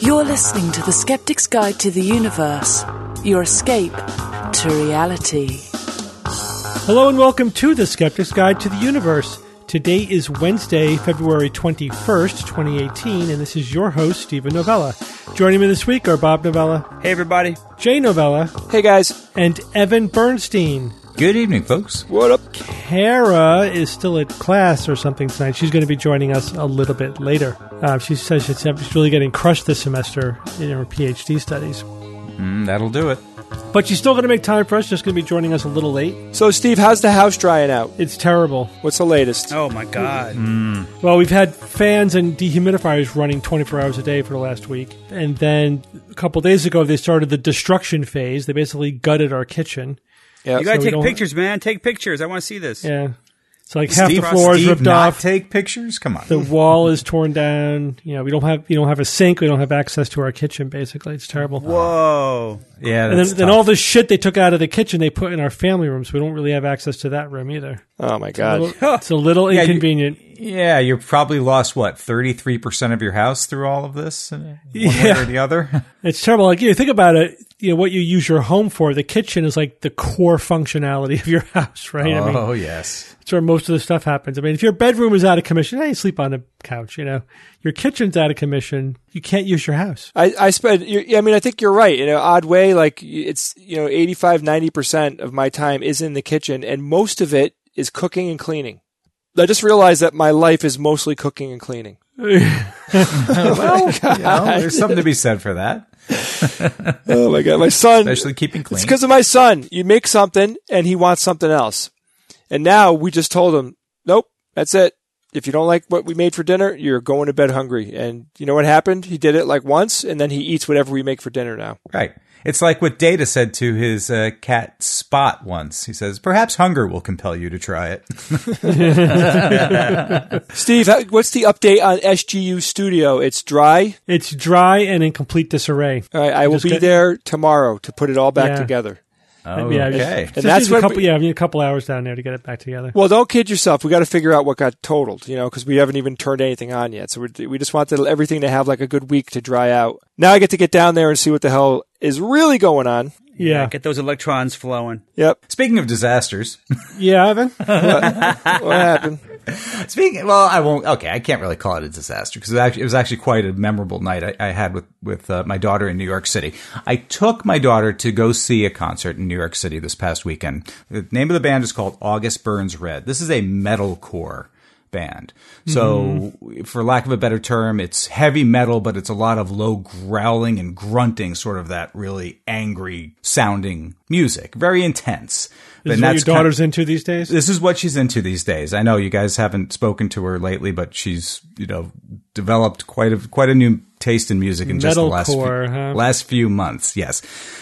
You're listening to The Skeptic's Guide to the Universe, your escape to reality. Hello and welcome to The Skeptic's Guide to the Universe. Today is Wednesday, February 21st, 2018, and this is your host, Steven Novella. Joining me this week are Bob Novella, Hey, everybody. Jay Novella, Hey guys, and Evan Bernstein. Good evening, folks. what up? Kara is still at class or something tonight. She's going to be joining us a little bit later. Uh, she says she's she's really getting crushed this semester in her PhD studies. Mm, that'll do it. But she's still going to make time for us, just going to be joining us a little late. So Steve, how's the house drying out? It's terrible. What's the latest? Oh, my God. Well, we've had fans and dehumidifiers running 24 hours a day for the last week. And then a couple days ago, they started the destruction phase. They basically gutted our kitchen. Yeah. You got to So take don't- pictures, man. Take pictures. I want to see this. Yeah. So like half Steve, the floor is ripped not off. Take pictures. Come on. the wall is torn down. You know, we don't have we don't have a sink. We don't have access to our kitchen. Basically, it's terrible. Whoa. yeah, And that's then, then tough. all the shit they took out of the kitchen, they put in our family room, so we don't really have access to that room either. oh my A god. little- it's a little Yeah, you- inconvenient. Yeah, you probably lost what thirty three percent of your house through all of this, one way or the other. It's terrible. Like you think about it, you know what you use your home for. The kitchen is like the core functionality of your house, right? I mean, oh yes, it's where most of the stuff happens. I mean, if your bedroom is out of commission, hey, sleep on the couch. You know, your kitchen's out of commission. You can't use your house. I I spend. I mean, I think you're right. In an odd way, like it's you know, 85, 90 percent of my time is in the kitchen, and most of it is cooking and cleaning. I just realized that my life is mostly cooking and cleaning. Oh well, you know, there's something to be said for that, Oh my god, my son. especially keeping clean. It's because of my son. You make something and he wants something else. And now we just told him, nope, that's it. If you don't like what we made for dinner, you're going to bed hungry. And you know what happened? He did it like once and then he eats whatever we make for dinner now. right. It's like what Data said to his uh, cat Spot once. He says, "Perhaps hunger will compel you to try it." Steve, what's the update on SGU Studio? It's dry. It's dry and in complete disarray. All right, I will Just be get- there tomorrow to put it all back Yeah. together. Oh, yeah, okay. It's, And that's a what couple. we- yeah, I need a couple hours down there to get it back together. Well, don't kid yourself. We got to figure out what got totaled, you know, because we haven't even turned anything on yet. So we we just want the, everything to have like a good week to dry out. Now I get to get down there and see what the hell is really going on. Yeah, Get those electrons flowing. Yep. Speaking of disasters, yeah, Evan. What happened? Speaking, well, I won't. Okay, I can't really call it a disaster because it, it was actually quite a memorable night I, I had with with uh, my daughter in New York City. I took my daughter to go see a concert in New York City this past weekend. The name of the band is called August Burns Red. This is a metalcore band. So, mm-hmm. for lack of a better term, it's heavy metal, but it's a lot of low growling and grunting, sort of that really angry sounding music. Very intense. This is And what your that's kind- daughter's into these days. this is what she's into these days. I know you guys haven't spoken to her lately, but she's you know developed quite a quite a new taste in music in just the last few, huh? last few months. Yes,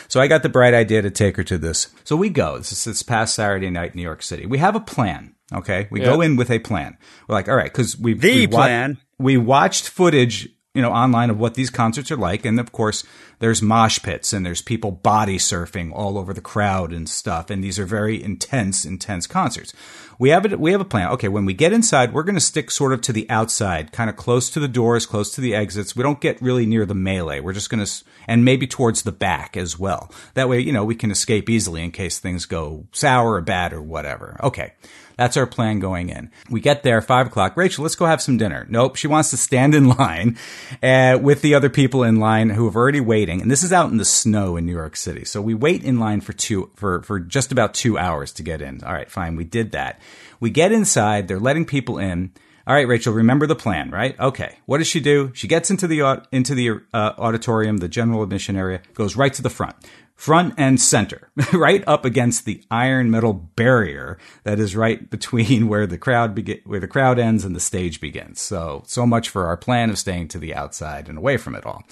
so I got the bright idea to take her to this. So we go. This is this past Saturday night in New York City. We have a plan. Okay, we go in with a plan. We're like, all right, because we The we wa- plan. we watched footage you know online of what these concerts are like and of course there's mosh pits and there's people body surfing all over the crowd and stuff and these are very intense intense concerts. We have it we have a plan. Okay when we get inside we're going to stick sort of to the outside kind of close to the doors close to the exits. We don't get really near the melee. We're just going to and maybe towards the back as well. That way you know we can escape easily in case things go sour or bad or whatever. Okay that's our plan going in. We get there, five o'clock. Rachel, let's go have some dinner. Nope. She wants to stand in line uh, with the other people in line who have already waiting. And this is out in the snow in New York City. So we wait in line for two, for, for just about two hours to get in. All right, fine. We did that. We get inside. They're letting people in. All right, Rachel, remember the plan, right? Okay. What does she do? She gets into the, into the uh, auditorium, the general admission area, goes right to the front front and center, right up against the iron metal barrier that is right between where the crowd begin, where the crowd ends and the stage begins. So, so much for our plan of staying to the outside and away from it all.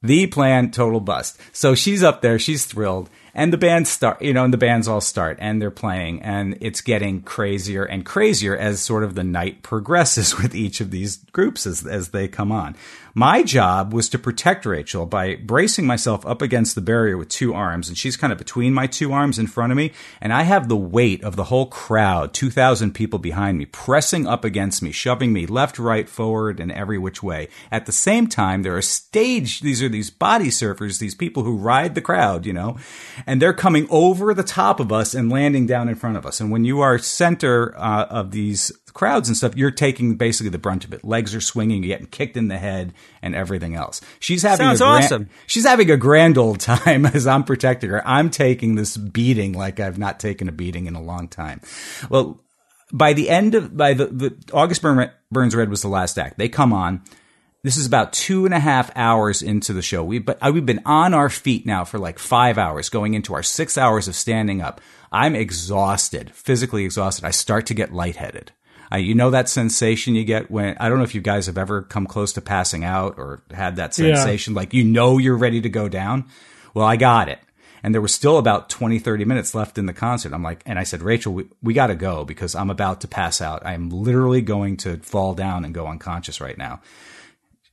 The plan total bust. So she's up there, she's thrilled, and the band start, you know, and the bands all start and they're playing and it's getting crazier and crazier as sort of the night progresses with each of these groups as, as they come on. My job was to protect Rachel by bracing myself up against the barrier with two arms, and she's kind of between my two arms in front of me, and I have the weight of the whole crowd, 2,000 people behind me, pressing up against me, shoving me left, right, forward, and every which way. At the same time, there are stage, these are these body surfers, these people who ride the crowd, you know, and they're coming over the top of us and landing down in front of us. And when you are center uh, of these crowds and stuff, you're taking basically the brunt of it. Legs are swinging, you're getting kicked in the head, and everything else. She's having Sounds a gran- awesome. She's having a grand old time as I'm protecting her. I'm taking this beating like I've not taken a beating in a long time. Well, by the end of by the, the August Burn, Burns Red was the last act. They come on. This is about two and a half hours into the show. We but uh, we've been on our feet now for like five hours, going into our six hours of standing up. I'm exhausted, physically exhausted. I start to get lightheaded. Uh, you know that sensation you get when I don't know if you guys have ever come close to passing out or had that Yeah. sensation, like you know you're ready to go down. Well, I got it. And there was still about 20, 30 minutes left in the concert. I'm like, and I said, Rachel, we, we got to go because I'm about to pass out. I'm literally going to fall down and go unconscious right now.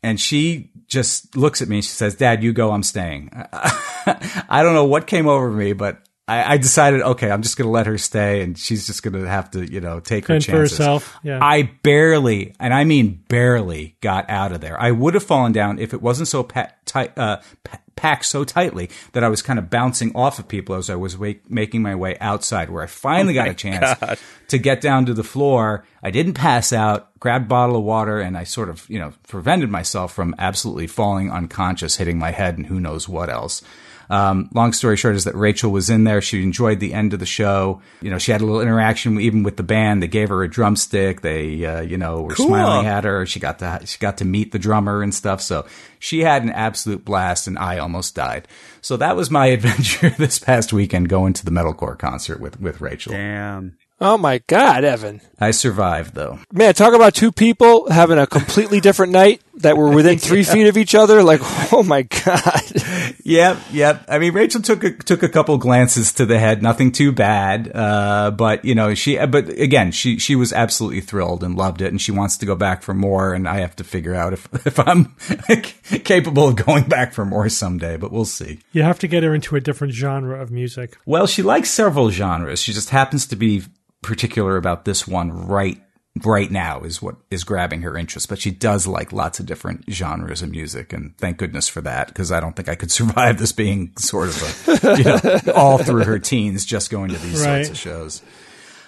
And she just looks at me and she says, Dad, you go, I'm staying. I don't know what came over me, but I, I decided, okay, I'm just going to let her stay and she's just going to have to, you know, take her Fend for chances. herself, yeah. I barely, and I mean barely, got out of there. I would have fallen down if it wasn't so pa- tight, uh, pa- packed so tightly that I was kind of bouncing off of people as I was wa- making my way outside, where I finally got a chance to get down to the floor. I didn't pass out, grabbed a bottle of water, and I sort of, you know, prevented myself from absolutely falling unconscious, hitting my head, and who knows what else. Um, long story short is that Rachel was in there. She enjoyed the end of the show. You know, she had a little interaction even with the band. They gave her a drumstick. They, uh, you know, were Cool. smiling at her. She got to she got to meet the drummer and stuff. So she had an absolute blast, and I almost died. So that was my adventure this past weekend, going to the metalcore concert with with Rachel. Damn. Oh my God, Evan. I survived though. Man, talk about two people having a completely different night that were within three feet of each other. Like, oh my God. Yep, yep. I mean, Rachel took a, took a couple glances to the head, nothing too bad. Uh, but you know, she, but again, she, she was absolutely thrilled and loved it and she wants to go back for more. And I have to figure out if, if I'm capable of going back for more someday, but we'll see. You have to get her into a different genre of music. Well, she likes several genres. She just happens to be particular about this one right right now is what is grabbing her interest, but she does like lots of different genres of music and thank goodness for that because I don't think I could survive this being sort of a, you know, all through her teens just going to these Right. sorts of shows.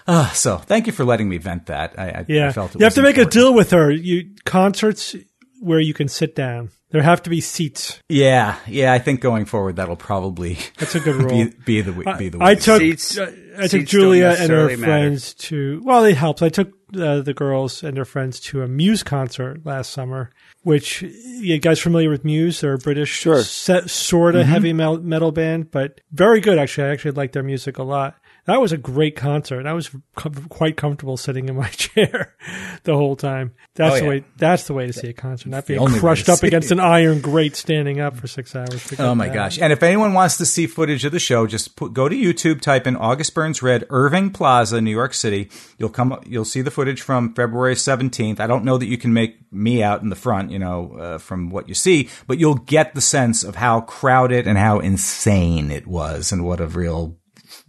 Uh, so thank you for letting me vent that. I, I, Yeah, I felt it you have was to make a deal with her. You concerts where you can sit down. There have to be seats. Yeah, yeah. I think going forward that'll probably That's a good be, rule. be the be the way. I took Seats- uh, I took Julia and her matter. friends to. Well, it helps. I took uh, the girls and their friends to a Muse concert last summer. Which you guys familiar with Muse? They're a British Sure. sort of heavy metal band, but very good. Actually, I actually like their music a lot. That was a great concert. I was com- quite comfortable sitting in my chair the whole time. That's Oh, the yeah. way. That's the way to see a concert, not being crushed up against an iron grate, standing up for six hours. Oh my gosh! And if anyone wants to see footage of the show, just put, go to YouTube, type in August Burns Red, Irving Plaza, New York City. You'll come, you'll see the footage from February seventeenth. I don't know that you can make me out in the front, you know, uh, from what you see, but you'll get the sense of how crowded and how insane it was, and what a real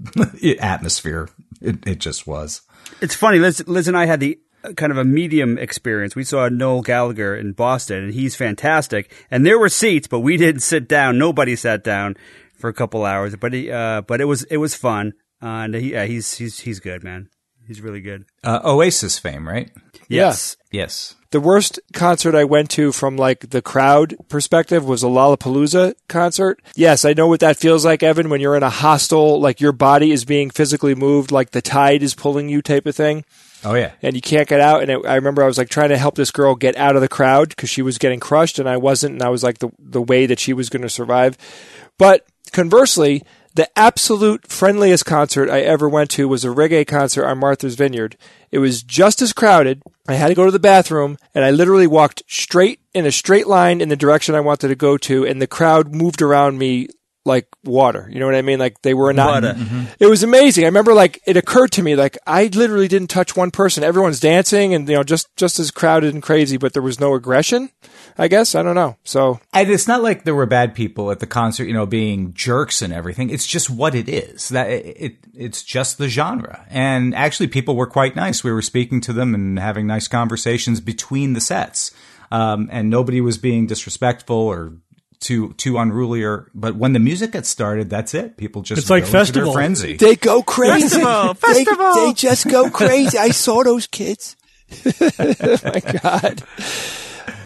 atmosphere it, it just was. It's funny. Liz, Liz and I had the uh, kind of a medium experience. We saw Noel Gallagher in Boston, and he's fantastic. And there were seats, but we didn't sit down. Nobody sat down for a couple hours. But he, uh, but it was it was fun. Uh, and he, yeah, he's he's he's good, man. He's really good. Uh, Oasis fame, right? Yes. Yes. The worst concert I went to from like the crowd perspective was a Lollapalooza concert. Yes, I know what that feels like, Evan, when you're in a hostel, like your body is being physically moved, like the tide is pulling you type of thing. Oh yeah. and you can't get out. And it, I remember I was like trying to help this girl get out of the crowd because she was getting crushed, and I wasn't. And I was like the the way that she was going to survive. But conversely, the absolute friendliest concert I ever went to was a reggae concert on Martha's Vineyard. It was just as crowded. I had to go to the bathroom, and I literally walked straight in a straight line in the direction I wanted to go to, and the crowd moved around me like water. You know what I mean? Like they were not. Butter. It was amazing. I remember like it occurred to me like I literally didn't touch one person. Everyone's dancing and you know just just as crowded and crazy, but there was no aggression. I guess I don't know. So And it's not like there were bad people at the concert, you know, being jerks and everything. It's just what it is. That it, it it's just the genre. And actually, people were quite nice. We were speaking to them and having nice conversations between the sets, um, and nobody was being disrespectful or too too unruly. Or but when the music gets started that's it. People just It's like go festival. frenzy. they go crazy. Festival, They- festival. They, just go crazy. I saw those kids. my God.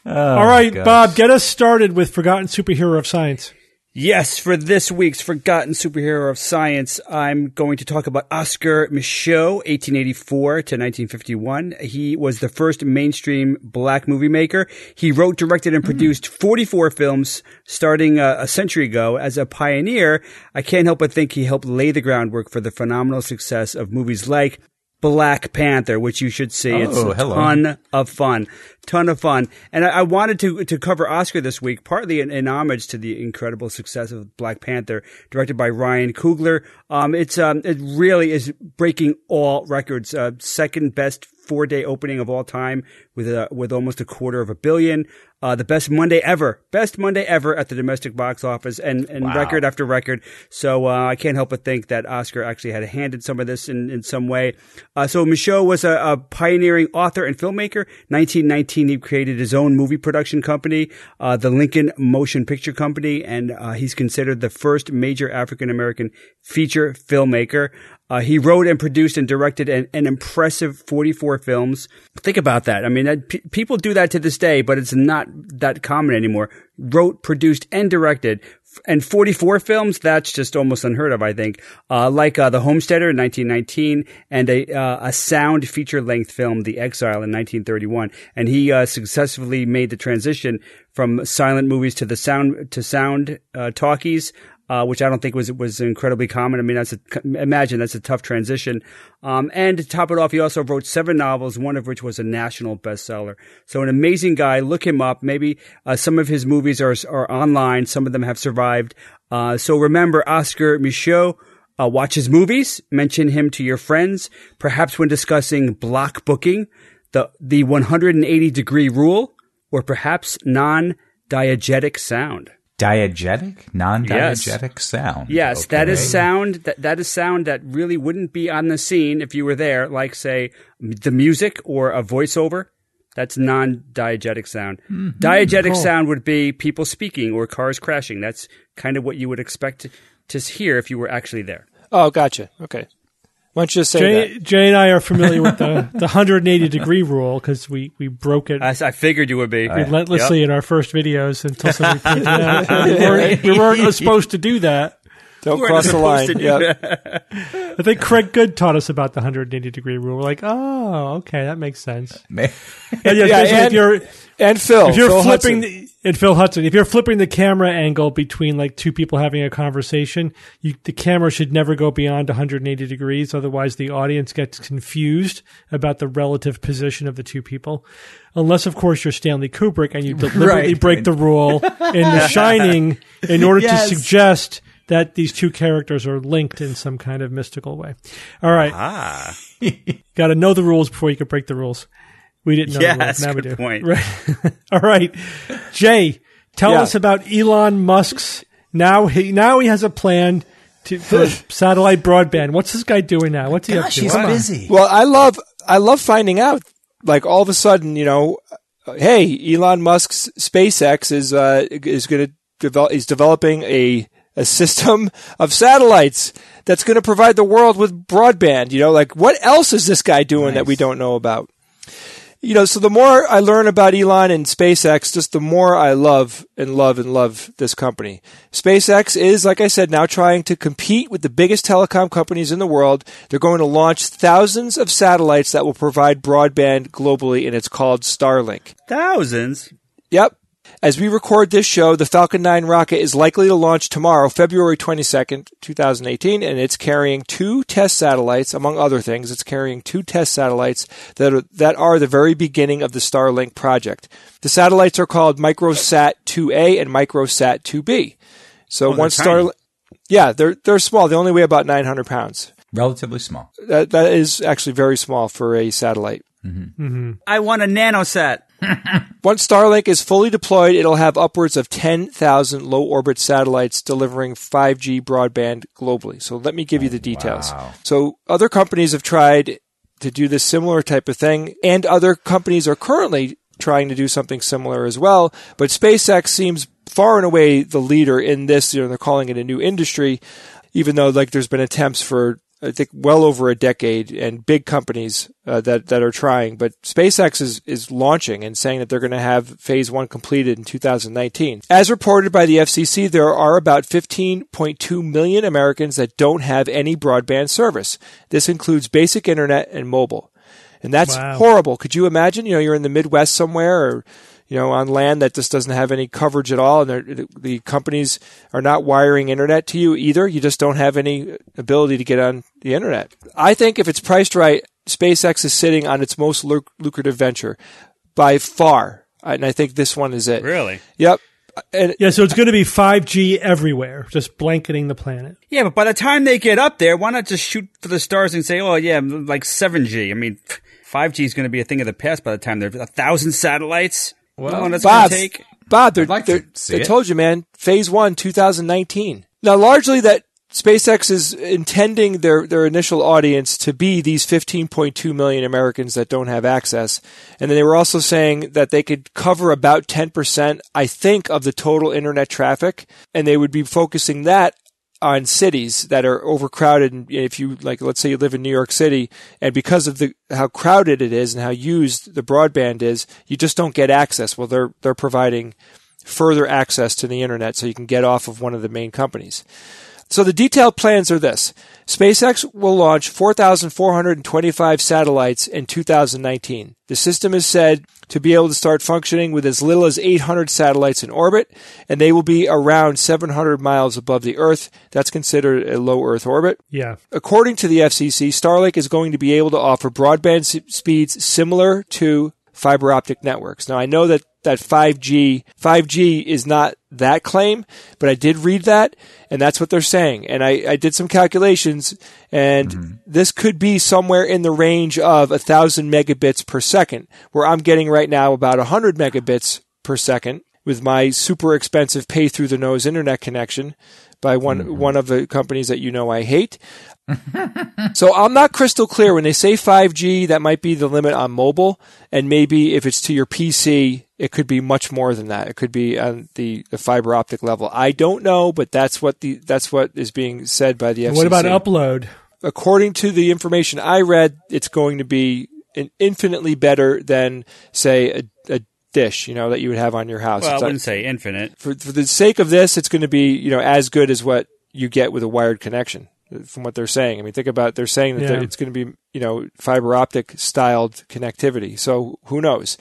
All oh, right, gosh. Bob, get us started with Forgotten Superhero of Science. Yes, for this week's Forgotten Superhero of Science, I'm going to talk about Oscar Micheaux, 1884 to 1951. He was the first mainstream black movie maker. He wrote, directed, and produced 44 films starting uh, a century ago. As a pioneer, I can't help but think he helped lay the groundwork for the phenomenal success of movies like Black Panther, which you should see. it's Oh, a hello. ton of fun, ton of fun. And I, I wanted to to cover Oscar this week, partly in, in homage to the incredible success of Black Panther, directed by Ryan Coogler. Um, it's um, it really is breaking all records. Uh, second best four day opening of all time with a, with almost a quarter of a billion. Uh, the best Monday ever, best Monday ever at the domestic box office, and, and record after record. So uh, I can't help but think that Oscar actually had a hand in some of this in, in some way. Uh, so Micheaux was a, a pioneering author and filmmaker. 1919, he created his own movie production company, uh, the Lincoln Motion Picture Company, and uh, he's considered the first major African American feature filmmaker. Uh, he wrote and produced and directed an, an impressive 44 films. Think about that. I mean, that, pe people do that to this day, but it's not that common anymore. Wrote, produced, and directed. And 44 films, that's just almost unheard of, I think. Uh, like uh, The Homesteader in 1919 and a, uh, a sound feature length film, The Exile in 1931. And he uh, successfully made the transition from silent movies to the sound, to sound uh, talkies uh, which I don't think was was incredibly common. I mean, that's a, imagine that's a tough transition. Um, and to top it off, he also wrote seven novels, one of which was a national bestseller. So an amazing guy. Look him up. Maybe uh, some of his movies are are online. Some of them have survived. Uh, so remember Oscar Micheaux. Uh, watch his movies. Mention him to your friends. Perhaps when discussing block booking, the the 180 degree rule, or perhaps non diegetic sound. Diegetic, non-diegetic sound. Yes, that is sound that that is sound that really wouldn't be on the scene if you were there, like say the music or a voiceover. That's non-diegetic sound. Mm-hmm. Diegetic sound would be people speaking or cars crashing. That's kind of what you would expect to, to hear if you were actually there. Oh, gotcha. Okay. Why don't you just say Jay, that? Jay and I are familiar with the, the 180 degree rule because we, we broke it I, I figured you would be relentlessly in our first videos until somebody pointed it out. we, weren't, we weren't supposed to do that. Don't cross the line. Yep. I think Craig Good taught us about the 180 degree rule. We're like, oh, okay, that makes sense. May- Yeah, yeah, Yeah, basically, if and- you're And Phil. if you're Phil flipping Hudson. the, and Phil Hudson, if you're flipping the camera angle between like two people having a conversation, you, the camera should never go beyond 180 degrees. Otherwise, the audience gets confused about the relative position of the two people. Unless, of course, you're Stanley Kubrick and you deliberately Right. break the rule in The Shining in order Yes. to suggest that these two characters are linked in some kind of mystical way. All right. Ah, Got to know the rules before you can break the rules. We didn't know the Yes, rules. Now we good do. point. Right. All right. Jay, tell Yeah. us about Elon Musk's now he now he has a plan to for satellite broadband. What's this guy doing now? What's he up to? he's Come on. busy. Well, I love I love finding out. Like all of a sudden, you know, uh, hey, Elon Musk's SpaceX is uh, is going to develop. He's developing a a system of satellites that's going to provide the world with broadband. You know, like what else is this guy doing that we don't know about? You know, so the more I learn about Elon and SpaceX, just the more I love and love and love this company. SpaceX is, like I said, now trying to compete with the biggest telecom companies in the world. They're going to launch thousands of satellites that will provide broadband globally, and it's called Starlink. thousands. Yep. As we record this show, the Falcon 9 rocket is likely to launch tomorrow, February 22nd, 2018, and it's carrying two test satellites, among other things. It's carrying two test satellites that are, that are the very beginning of the Starlink project. The satellites are called Microsat 2A and Microsat 2B. So Oh, they're once tiny. Star Yeah, they're they're small. They only weigh about 900 pounds. Relatively small. That that is actually very small for a satellite. Mm-hmm. Mm-hmm. I want a nanosat. Once Starlink is fully deployed, it'll have upwards of 10,000 low orbit satellites delivering 5G broadband globally. So let me give you the details. Wow. So other companies have tried to do this similar type of thing, and other companies are currently trying to do something similar as well. But SpaceX seems far and away the leader in this. You know, they're calling it a new industry, even though like there's been attempts for I think well over a decade and big companies uh, that that are trying. But SpaceX is is launching and saying that they're going to have phase one completed in 2019. As reported by the FCC, there are about 15.2 million Americans that don't have any broadband service. This includes basic internet and mobile. And that's Wow. horrible. Could you imagine? You know, you're in the Midwest somewhere or you know, on land that just doesn't have any coverage at all, and the companies are not wiring internet to you either. You just don't have any ability to get on the internet. I think if it's priced right, SpaceX is sitting on its most luc- lucrative venture by far, and I think this one is it. Really? Yep. And Yeah, so it's going to be 5G everywhere, just blanketing the planet. Yeah, but by the time they get up there, why not just shoot for the stars and say, "Oh yeah, like 7G"? I mean, 5G is going to be a thing of the past by the time there's a thousand satellites. Well, How that's Bob, take? Bob, they're, like they're, see they it. told you, man. Phase one, 2019. Now, largely that SpaceX is intending their, their initial audience to be these 15.2 million Americans that don't have access. And then they were also saying that they could cover about 10%, I think, of the total internet traffic. And they would be focusing that on cities that are overcrowded. And if you like, let's say you live in New York City, and because of the how crowded it is and how used the broadband is, you just don't get access. Well, they're they're providing further access to the internet so you can get off of one of the main companies. So the detailed plans are this. SpaceX will launch 4,425 satellites in 2019. The system is said to be able to start functioning with as little as 800 satellites in orbit, and they will be around 700 miles above the Earth. That's considered a low Earth orbit. Yeah. According to the FCC, Starlink is going to be able to offer broadband s- speeds similar to fiber optic networks. Now I know that that 5G 5G is not that claim, but I did read that and that's what they're saying. And I, I did some calculations and mm-hmm. this could be somewhere in the range of a thousand megabits per second, where I'm getting right now about hundred megabits per second with my super expensive pay through the nose internet connection by one mm-hmm. one of the companies that you know I hate. So I'm not crystal clear when they say 5G. That might be the limit on mobile, and maybe if it's to your PC, it could be much more than that. It could be on the, the fiber optic level. I don't know, but that's what the that's what is being said by the FCC. What about upload? According to the information I read, it's going to be in- infinitely better than say a, a dish, you know, that you would have on your house. Well, I It's like- wouldn't say infinite. for for the sake of this, it's going to be you know as good as what you get with a wired connection. From what they're saying, I mean, think about they're saying that Yeah. it's going to be you know fiber optic styled connectivity. So who knows?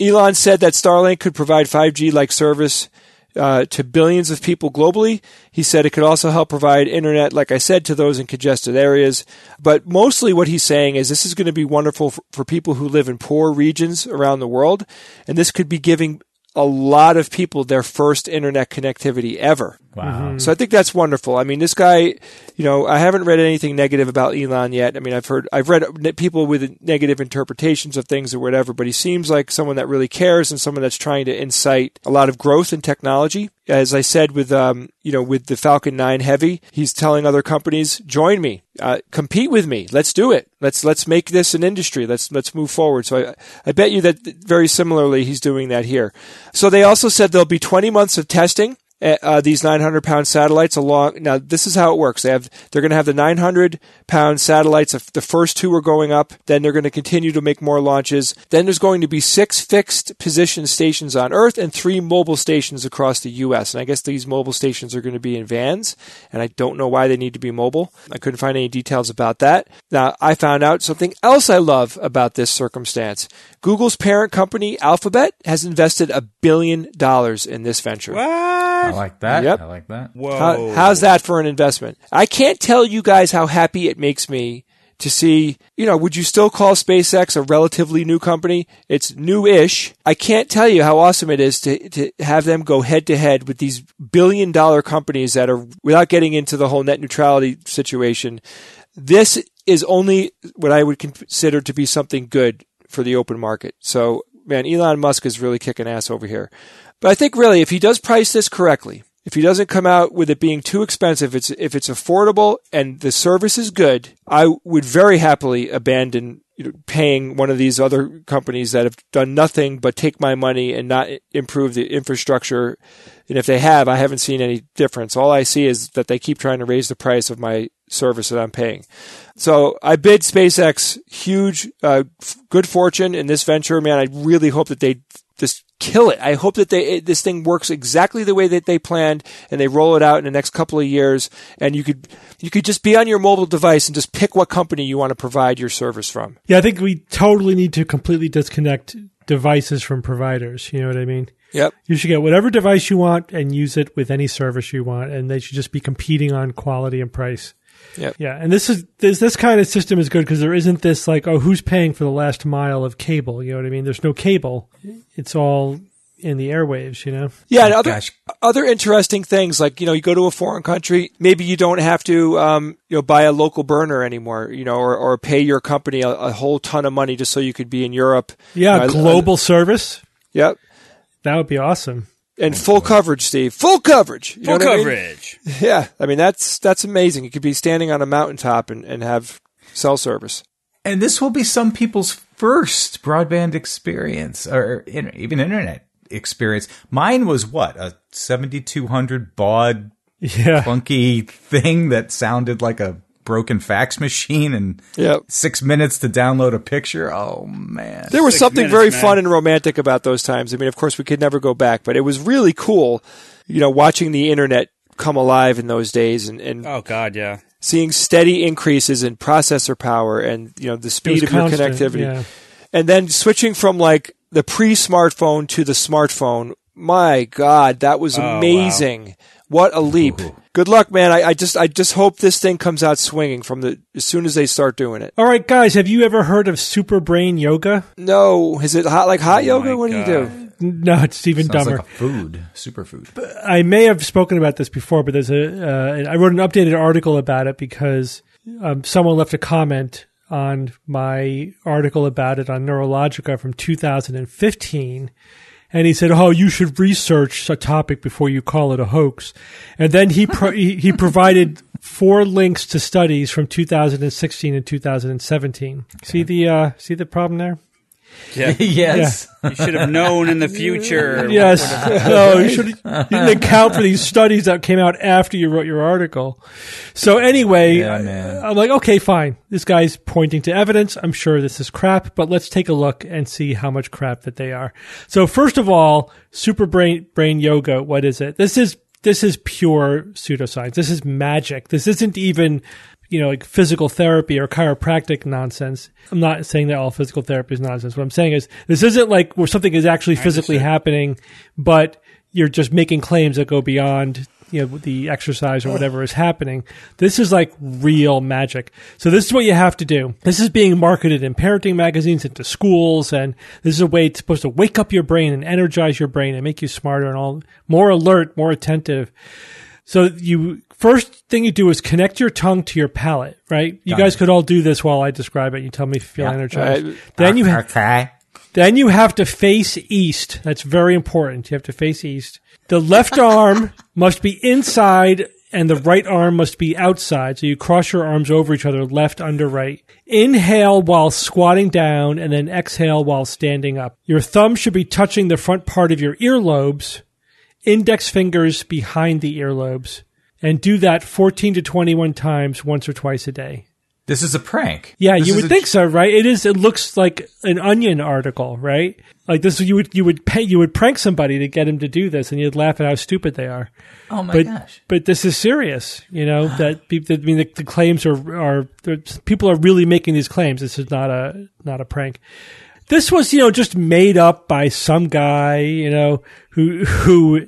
Elon said that Starlink could provide 5G like service uh, to billions of people globally. He said it could also help provide internet, like I said, to those in congested areas. But mostly what he's saying is this is going to be wonderful for, for people who live in poor regions around the world. And this could be giving a lot of people their first internet connectivity ever. Wow. Mm-hmm. So I think that's wonderful. I mean, this guy, you know, I haven't read anything negative about Elon yet. I mean, I've heard, I've read people with negative interpretations of things or whatever, but he seems like someone that really cares and someone that's trying to incite a lot of growth in technology. As I said with, um, you know, with the Falcon 9 Heavy, he's telling other companies, join me, uh, compete with me. Let's do it. Let's, let's make this an industry. Let's, let's move forward. So I, I bet you that very similarly, he's doing that here. So they also said there'll be 20 months of testing uh, uh, these 900 pound satellites along. Now, this is how it works. They have, they're going to have the 900 pound satellites. The first two are going up. Then they're going to continue to make more launches. Then there's going to be six fixed position stations on Earth and three mobile stations across the U.S. And I guess these mobile stations are going to be in vans. And I don't know why they need to be mobile. I couldn't find any details about that. Now, I found out something else I love about this circumstance. Google's parent company, Alphabet, has invested a billion dollars in this venture. I like that. Yep. I like that. Whoa. How, how's that for an investment? I can't tell you guys how happy it makes me to see, you know, would you still call SpaceX a relatively new company? It's new-ish. I can't tell you how awesome it is to, to have them go head to head with these billion dollar companies that are, without getting into the whole net neutrality situation, this is only what I would consider to be something good for the open market. So, man, Elon Musk is really kicking ass over here. But I think really, if he does price this correctly, if he doesn't come out with it being too expensive, it's, if it's affordable and the service is good, I would very happily abandon you know, paying one of these other companies that have done nothing but take my money and not improve the infrastructure. And if they have, I haven't seen any difference. All I see is that they keep trying to raise the price of my service that I'm paying. So I bid SpaceX huge, uh, good fortune in this venture, man. I really hope that they just kill it. I hope that they this thing works exactly the way that they planned and they roll it out in the next couple of years and you could you could just be on your mobile device and just pick what company you want to provide your service from. Yeah, I think we totally need to completely disconnect devices from providers, you know what I mean? Yep. You should get whatever device you want and use it with any service you want and they should just be competing on quality and price. Yep. Yeah, and this is this this kind of system is good because there isn't this like oh who's paying for the last mile of cable? You know what I mean? There's no cable. It's all in the airwaves. You know. Yeah, and other Gosh. other interesting things like you know you go to a foreign country, maybe you don't have to um, you know buy a local burner anymore, you know, or, or pay your company a, a whole ton of money just so you could be in Europe. Yeah, You know, I- global service. Yep. That would be awesome. And full coverage, Steve. Full coverage. You know Full what I mean? coverage. Yeah, I mean that's that's amazing. You could be standing on a mountaintop and, and have cell service. And this will be some people's first broadband experience or in, even internet experience. Mine was what? A 7200 baud Yeah. clunky thing that sounded like a broken fax machine and Yep. six minutes to download a picture. Oh man. There was Six something minutes, very man. fun and romantic about those times. I mean, of course, we could never go back, but it was really cool, you know, watching the internet come alive in those days and, and Oh God, yeah. seeing steady increases in processor power and you know the speed was of your connectivity, Yeah. and then switching from like the pre-smartphone to the smartphone. My God, that was Oh, wow. Amazing! What a leap! Good luck, man. I, I just I just hope this thing comes out swinging from the as soon as they start doing it. All right, guys, have you ever heard of Super Brain Yoga? No, is it hot like hot yoga? my What do you do? No, it's even Sounds dumber. like a food, superfood. I may have spoken about this before, but there's a. Uh, I wrote an updated article about it because um, someone left a comment on my article about it on Neurologica from 2015. And he said, "Oh, you should research a topic before you call it a hoax." And then he pro- he, he provided four links to studies from 2016 and 2017. See the uh, see the problem there? Yeah. yes. You should have known in the future. Yes. no, you should. You didn't account for these studies that came out after you wrote your article. So anyway, Yeah, I- man. I'm like, okay, fine. This guy's pointing to evidence. I'm sure this is crap, but let's take a look and see how much crap that they are. So first of all, super brain brain yoga. What is it? This is this is pure pseudoscience. This is magic. This isn't even you know, like physical therapy or chiropractic nonsense. I'm not saying that all physical therapy is nonsense. What I'm saying is this isn't like where something is actually physically happening, but you're just making claims that go beyond you know the exercise or whatever is happening. This is like real magic. So this is what you have to do. This is being marketed in parenting magazines into schools, and this is a way it's supposed to wake up your brain and energize your brain and make you smarter and all more alert, more attentive. So you first thing you do is connect your tongue to your palate, right? You guys could all do this while I describe it. You tell me if you feel Yeah. energized. Right. Then you ha- okay. then you have to face east. That's very important. You have to face east. The left arm must be inside and the right arm must be outside. So you cross your arms over each other, left under right. Inhale while squatting down and then exhale while standing up. Your thumb should be touching the front part of your earlobes, index fingers behind the earlobes, and do that 14 to 21 times once or twice a day. This is a prank. Yeah, This you would think so, right? It is. It looks like an Onion article, right? Like this, you would you would pay, you would prank somebody to get him to do this, and you'd laugh at how stupid they are. Oh my But gosh. but this is serious, you know. that people, I mean, the, the claims are are people are really making these claims. This is not a not a prank. This was, you know, just made up by some guy, you know, who who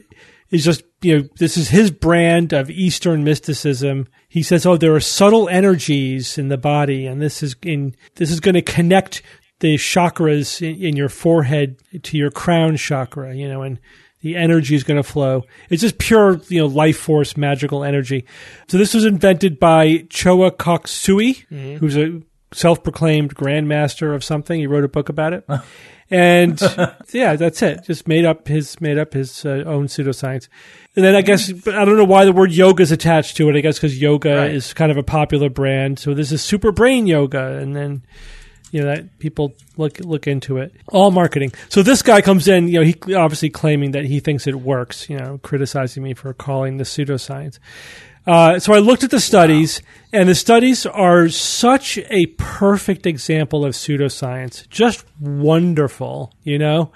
is just, you know, this is his brand of Eastern mysticism. he says, "Oh, there are subtle energies in the body, and this is in this is going to connect the chakras in, in your forehead to your crown chakra, you know, and the energy is going to flow. It's just pure, you know, life force, magical energy. So this was invented by Choa Kok Sui, mm-hmm. who's a self-proclaimed grandmaster of something. He wrote a book about it. And yeah, that's it. Just made up his made up his uh, own pseudoscience. And then I guess but I don't know why the word yoga is attached to it. I guess because yoga Right. is kind of a popular brand. So this is super brain yoga, and then you know that people look look into it. All marketing. So this guy comes in, you know, he obviously claiming that he thinks it works. You know, criticizing me for calling this pseudoscience. Uh, so I looked at the studies, and the studies are such a perfect example of pseudoscience. Just wonderful, you know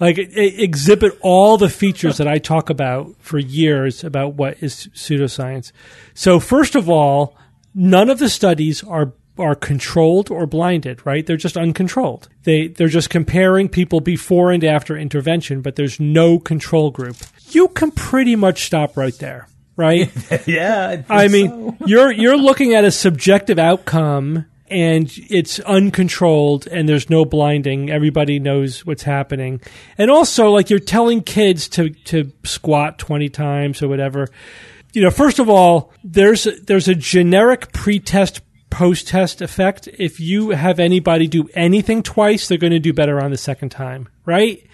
like it, it exhibit all the features that I talk about for years about what is pseudoscience. So first of all, none of the studies are are controlled or blinded, right? They're just uncontrolled. They they're just comparing people before and after intervention, but there's no control group. You can pretty much stop right there, right? yeah, I mean, you're you're looking at a subjective outcome and it's uncontrolled and there's no blinding. Everybody knows what's happening. And also like you're telling kids to to squat 20 times or whatever. You know, first of all, there's there's a generic pre-test post-test effect. If you have anybody do anything twice, they're going to do better on the second time, right?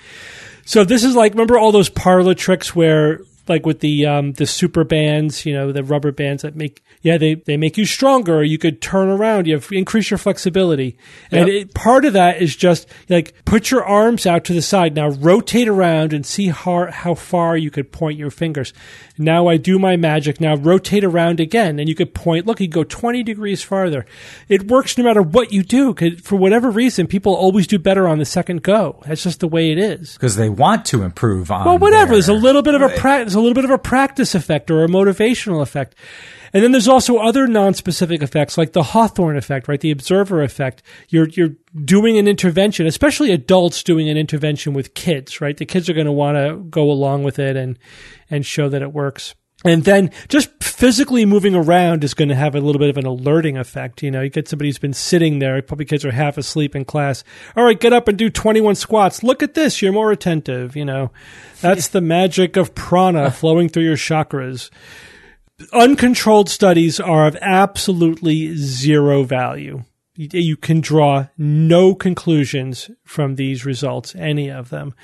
So this is like remember all those parlor tricks where like with the um the super bands, you know, the rubber bands that make yeah, they they make you stronger you could turn around, you have increase your flexibility. And it, part of that is just like put your arms out to the side. Now rotate around and see how how far you could point your fingers. Now I do my magic. Now rotate around again and you could point, look, you go 20 degrees farther. It works no matter what you do. 'cause For whatever reason, people always do better on the second go. That's just the way it is. because they want to improve on. Well, whatever. their- There's a little bit of a pra- there's a little bit of a practice effect or a motivational effect. And then there's also other non-specific effects like the Hawthorne effect, right? The observer effect. You're you're doing an intervention, especially adults doing an intervention with kids, right? The kids are going to want to go along with it and and show that it works. And then just physically moving around is going to have a little bit of an alerting effect. You know, you get somebody who's been sitting there, probably kids are half asleep in class. All right, get up and do 21 squats. Look at this. You're more attentive. You know, that's the magic of prana flowing through your chakras. Uncontrolled studies are of absolutely zero value. You you can draw no conclusions from these results, any of them.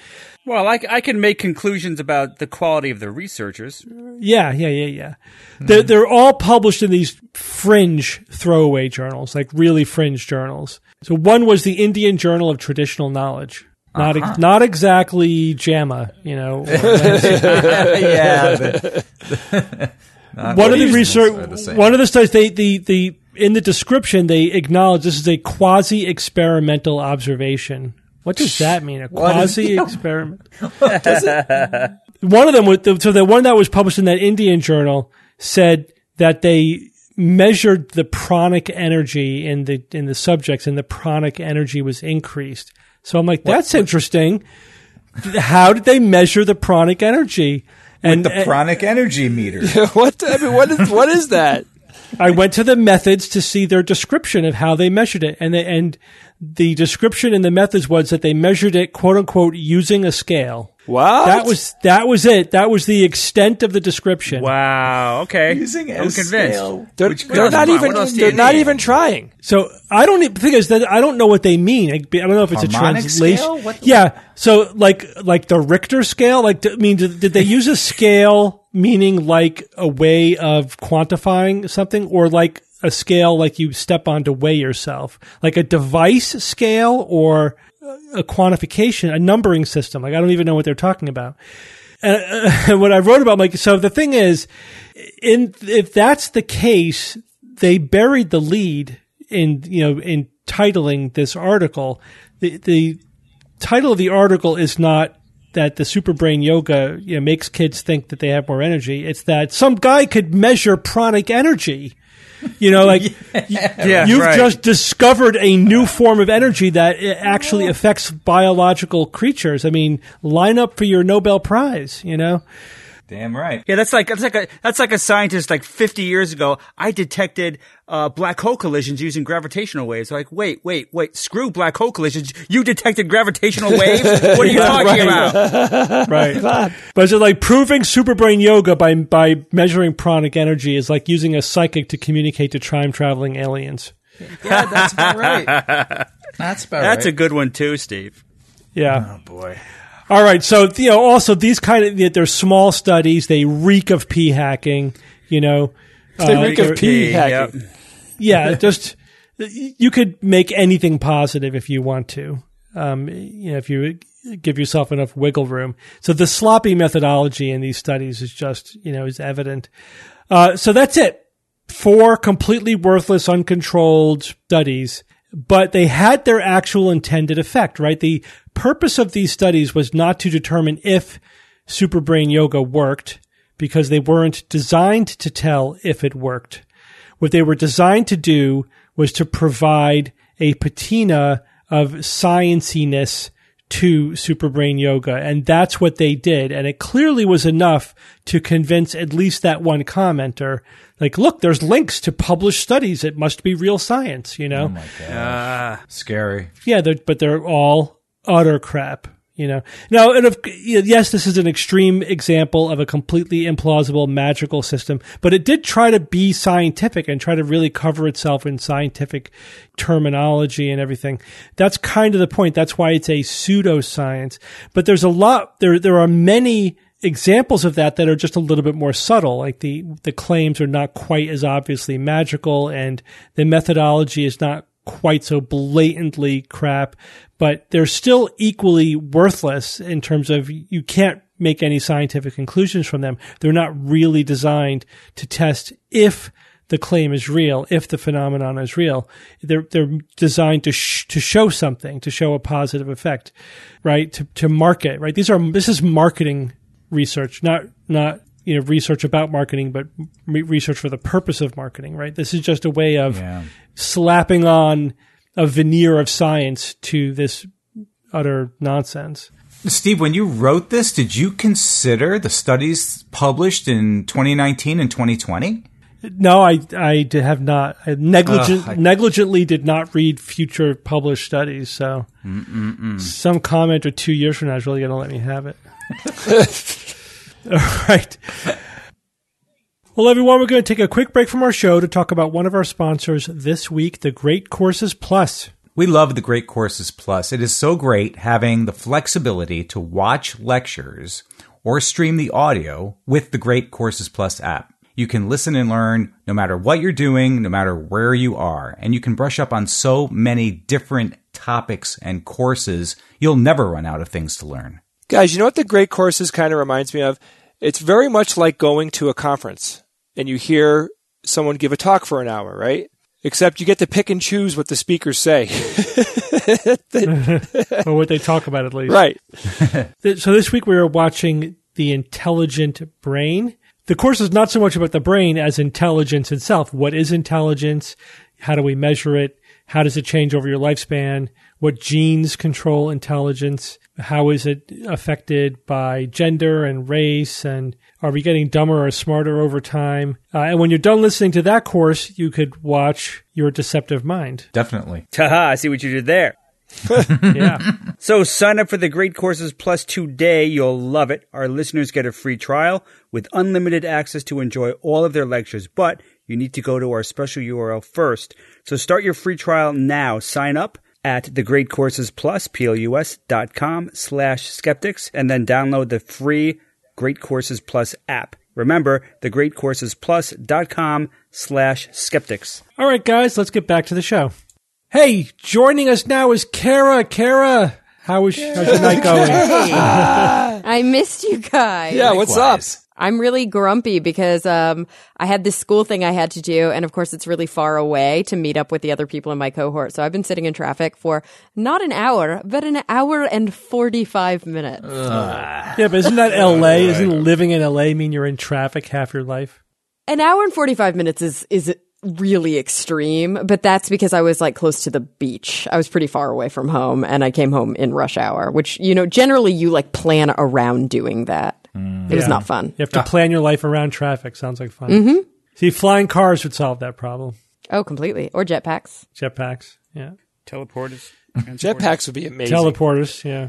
Well, I, I can make conclusions about the quality of the researchers. Yeah, yeah, yeah, yeah. They're, they're all published in these fringe throwaway journals, like really fringe journals. So one was the Indian Journal of Traditional Knowledge. Not ex- uh-huh. not exactly JAMA, you know. yeah, the- not one of the reasons the research, one of the studies, they the the in the description they acknowledge this is a quasi experimental observation. What does that mean? A quasi experiment. one of them was so the one that was published in that Indian journal said that they measured the pranic energy in the in the subjects and the pranic energy was increased. So I'm like, that's interesting. How did they measure the pranic energy? And the pranic energy meter. what? I mean, what is what is that? I went to the methods to see their description of how they measured it, and they, and the description in the methods was that they measured it, quote unquote, using a scale. Wow, That was that was it. That was the extent of the description. Wow. Okay. Using I'm a convinced. scale. They're, Which- they're not even. what else do They're not need? even trying. So I don't. The thing is that I don't know what they mean. I, I don't know if it's a translation. scale? What the- yeah. So like like the Richter scale. Like I mean, did, did they use a scale meaning like a way of quantifying something, or like a scale like you step on to weigh yourself, like a device scale or a quantification, a numbering system? Like I don't even know what they're talking about. And uh, what I wrote about, like, so the thing is, in if that's the case, they buried the lead in you know in titling this article. The the title of the article is not that the super brain yoga you know, makes kids think that they have more energy. It's that some guy could measure pranic energy. You know, like Yeah, you've right. just discovered a new form of energy that uh, actually affects biological creatures. I mean, line up for your Nobel Prize. You know, Damn right. Yeah, that's like that's like a that's like a scientist like 50 years ago. I detected uh, black hole collisions using gravitational waves. Like, wait, wait, wait. Screw black hole collisions. You detected gravitational waves. What are you talking about? Right. but is it like proving superbrain yoga by by measuring pranic energy is like using a psychic to communicate to time traveling aliens? Yeah, that's about right. That's about That's a good one too, Steve. Yeah. oh boy. All right. So you know, also these kind of they're small studies. They reek of p hacking. You know. They Uh, reek of they're- pee Yep. hacking. yeah, just you could make anything positive if you want to. Um, you know, if you give yourself enough wiggle room. So the sloppy methodology in these studies is just you know is evident. Uh, so that's it. Four completely worthless, uncontrolled studies, but they had their actual intended effect, right? The purpose of these studies was not to determine if superbrain yoga worked because they weren't designed to tell if it worked. What they were designed to do was to provide a patina of scienciness to Superbrain Yoga. And that's what they did. And it clearly was enough to convince at least that one commenter, like, look, there's links to published studies. It must be real science, you know? Oh my God. Ah, scary. Yeah, they're, but they're all utter crap. You know, now, and of, yes, this is an extreme example of a completely implausible magical system, but it did try to be scientific and try to really cover itself in scientific terminology and everything. That's kind of the point. That's why it's a pseudoscience. But there's a lot, there, there are many examples of that that are just a little bit more subtle. Like the, the claims are not quite as obviously magical and the methodology is not quite so blatantly crap, but they're still equally worthless in terms of you can't make any scientific conclusions from them. They're not really designed to test if the claim is real, if the phenomenon is real. They're they're designed to sh- to show something, to show a positive effect, right? To to market, right? These are this is marketing research, not not you know research about marketing, but re- research for the purpose of marketing, right? This is just a way of Yeah. slapping on a veneer of science to this utter nonsense. Steve, when you wrote this, did you consider the studies published in 2019 and 2020? No, I I have not. I negligent Ugh, I- negligently did not read future published studies. So some comment or two years from now is really going to let me have it. All right. Well, everyone, we're going to take a quick break from our show to talk about one of our sponsors this week, the Great Courses Plus. We love the Great Courses Plus. It is so great having the flexibility to watch lectures or stream the audio with the Great Courses Plus app. You can listen and learn no matter what you're doing, no matter where you are, and you can brush up on so many different topics and courses, you'll never run out of things to learn. Guys, you know what the great courses kind of reminds me of? It's very much like going to a conference and you hear someone give a talk for an hour, right? Except you get to pick and choose what the speakers say. or what they talk about at least. right. So this week we are watching The Intelligent Brain. The course is not so much about the brain as intelligence itself. What is intelligence? How do we measure it? How does it change over your lifespan? What genes control intelligence? How is it affected by gender and race? And are we getting dumber or smarter over time? Uh, and when you're done listening to that course, you could watch Your Deceptive Mind. Definitely. Taha, I see what you did there. Yeah. So sign up for the Great Courses Plus today. You'll love it. Our listeners get a free trial with unlimited access to enjoy all of their lectures, but you need to go to our special URL first. So start your free trial now. Sign up at the Great Courses Plus, P-L-U-S dot com slash skeptics, and then download the free Great Courses Plus app. Remember, the Great Courses Plus dot com slash skeptics. All right, guys, let's get back to the show. Hey, joining us now is Kara. Kara, how is how's your night going? I missed you guys. Yeah, what's up? Likewise. I'm really grumpy because um, I had this school thing I had to do, and of course, it's really far away to meet up with the other people in my cohort. So I've been sitting in traffic for not an hour, but an hour and 45 minutes. yeah, but isn't that L.A.? Isn't living in L.A. mean you're in traffic half your life? An hour and 45 minutes is is really extreme, but that's because I was like close to the beach. I was pretty far away from home, and I came home in rush hour, which you know generally you like plan around doing that. It was Yeah. not fun. You have to plan your life around traffic. Sounds like fun. Mm-hmm. See, flying cars would solve that problem. Oh, completely. Or jetpacks. Jetpacks, yeah. Teleporters. Jetpacks would be amazing. Teleporters, yeah.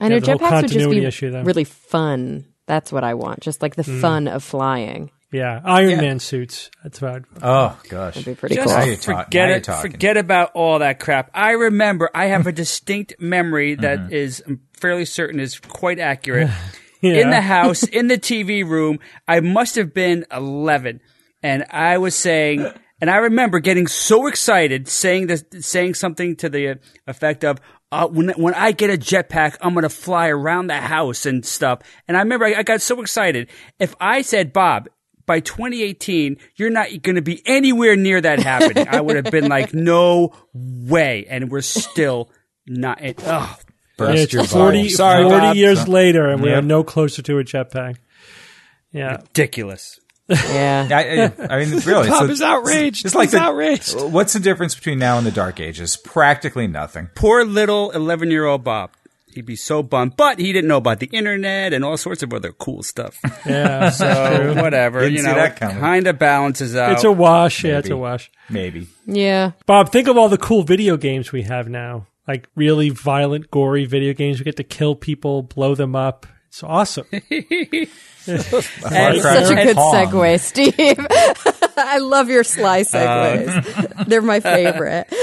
I know Yeah, jetpacks would just be issue, really fun. That's what I want. Just like the Mm. fun of flying. Yeah. Iron Man suits. That's what I'd Oh gosh. That'd be pretty Just cool. you're talk- forget it. Forget about all that crap. I remember. I have a distinct memory that is I'm fairly certain is quite accurate. In the house, in the TV room, I must have been 11, and I was saying, and I remember getting so excited, saying this, saying something to the effect of. Uh, when when I get a jetpack, I'm gonna fly around the house and stuff. And I remember I, I got so excited. If I said, Bob, by 2018, you're not going to be anywhere near that happening. I would have been like, no way. And we're still not. Oh, Burst it's your 40, bubble. Sorry, 40 Bob. years later, and we Yeah. are no closer to a jetpack. Yeah. ridiculous. Yeah. I, I, I mean, really, Bob so is outraged. It's like He's the, outraged. What's the difference between now and the Dark Ages? Practically nothing. Poor little 11 year old Bob. He'd be so bummed, but he didn't know about the internet and all sorts of other cool stuff. Yeah. So whatever, Didn't you see know, that it kind of balances out. it's a wash. Yeah, it's a wash. Maybe. yeah. Bob, think of all the cool video games we have now. Like really violent, gory video games. We get to kill people, blow them up. It's awesome. And- Such a good Pong. segue, Steve. I love your sly segues. They're my favorite.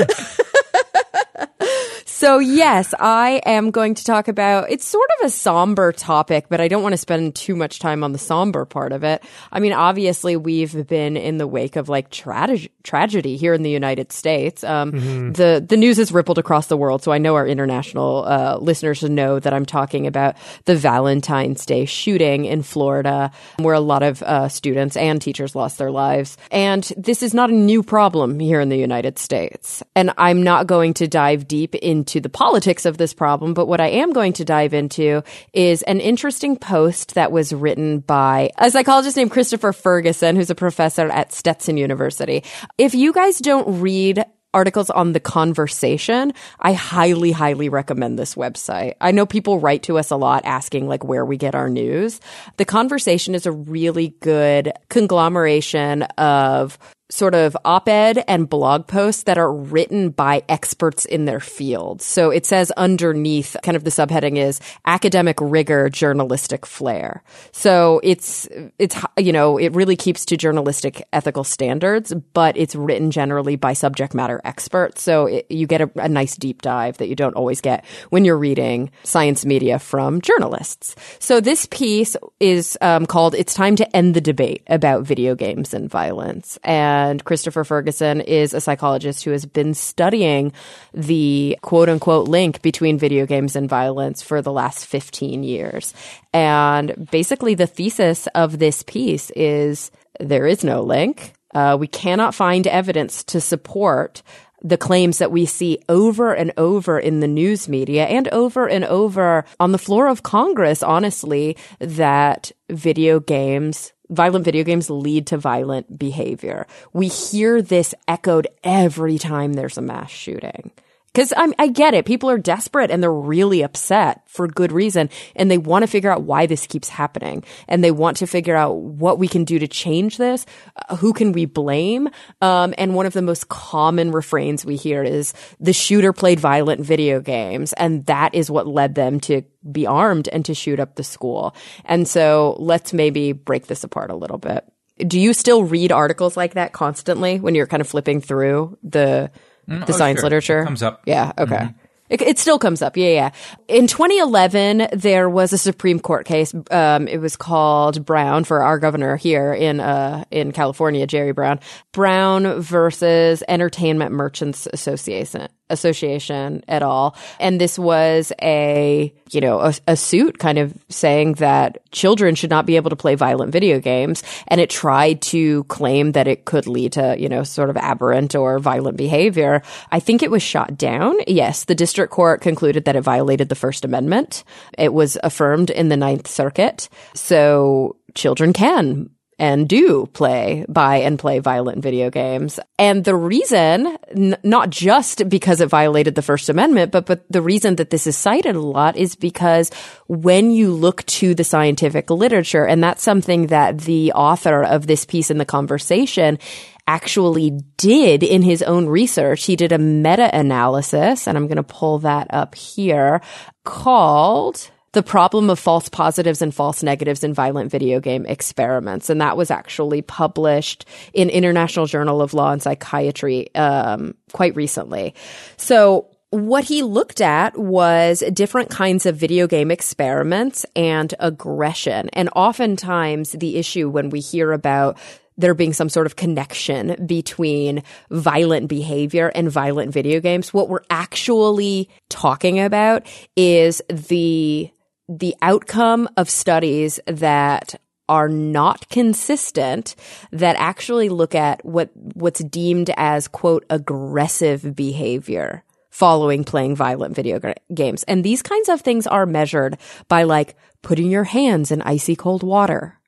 so, yes, I am going to talk about it's sort of a somber topic, but I don't want to spend too much time on the somber part of it. I mean, obviously, we've been in the wake of like trage- tragedy here in the United States. Um, The the news has rippled across the world, so I know our international uh, listeners know that I'm talking about the Valentine's Day shooting in Florida, where a lot of uh, students and teachers lost their lives. And this is not a new problem here in the United States. And I'm not going to dive deep into the politics of this problem, but what I am going to dive into is an interesting post that was written by a psychologist named Christopher Ferguson, who's a professor at Stetson University. If you guys don't read articles on the conversation, I highly, highly recommend this website. I know people write to us a lot asking like where we get our news. The conversation is a really good conglomeration of sort of op-ed and blog posts that are written by experts in their field. So it says underneath kind of the subheading is academic rigor, journalistic flair. So it's, it's, you know, it really keeps to journalistic ethical standards, but it's written generally by subject matter experts. So it, you get a, a nice deep dive that you don't always get when you're reading science media from journalists. So this piece is um, called "It's Time to End the Debate About Video Games and Violence," and Christopher Ferguson is a psychologist who has been studying the quote unquote link between video games and violence for the last 15 years. And basically, the thesis of this piece is there is no link. Uh, we cannot find evidence to support the claims that we see over and over in the news media and over and over on the floor of Congress, honestly, that video games, violent video games lead to violent behavior. We hear this echoed every time there's a mass shooting. Cause I'm, I get it. People are desperate and they're really upset for good reason. And they want to figure out why this keeps happening. And they want to figure out what we can do to change this. Uh, who can we blame? Um, and one of the most common refrains we hear is the shooter played violent video games. And that is what led them to be armed and to shoot up the school. And so let's maybe break this apart a little bit. Do you still read articles like that constantly when you're kind of flipping through the, the oh, science sure. literature? It comes up. Yeah. Okay. It, it still comes up. Yeah, yeah. In 2011, there was a Supreme Court case. Um, it was called Brown for our governor here in uh, in California, Jerry Brown. Brown versus Entertainment Merchants Association Association at all. And this was a you know a, a suit kind of saying that children should not be able to play violent video games, and it tried to claim that it could lead to you know sort of aberrant or violent behavior. I think it was shot down. Yes, the district court concluded that it violated the First Amendment. It was affirmed in the Ninth Circuit. So children can and do play, buy and play violent video games. And the reason, n- not just because it violated the First Amendment, but, but the reason that this is cited a lot is because when you look to the scientific literature, and that's something that the author of this piece in the conversation actually did in his own research. He did a meta analysis, and I'm going to pull that up here called the problem of false positives and false negatives in violent video game experiments. And that was actually published in International Journal of Law and Psychiatry um, quite recently. So what he looked at was different kinds of video game experiments and aggression. And oftentimes the issue when we hear about there being some sort of connection between violent behavior and violent video games. What we're actually talking about is the the outcome of studies that are not consistent that actually look at what what's deemed as quote aggressive behavior following playing violent video games. And these kinds of things are measured by like putting your hands in icy cold water,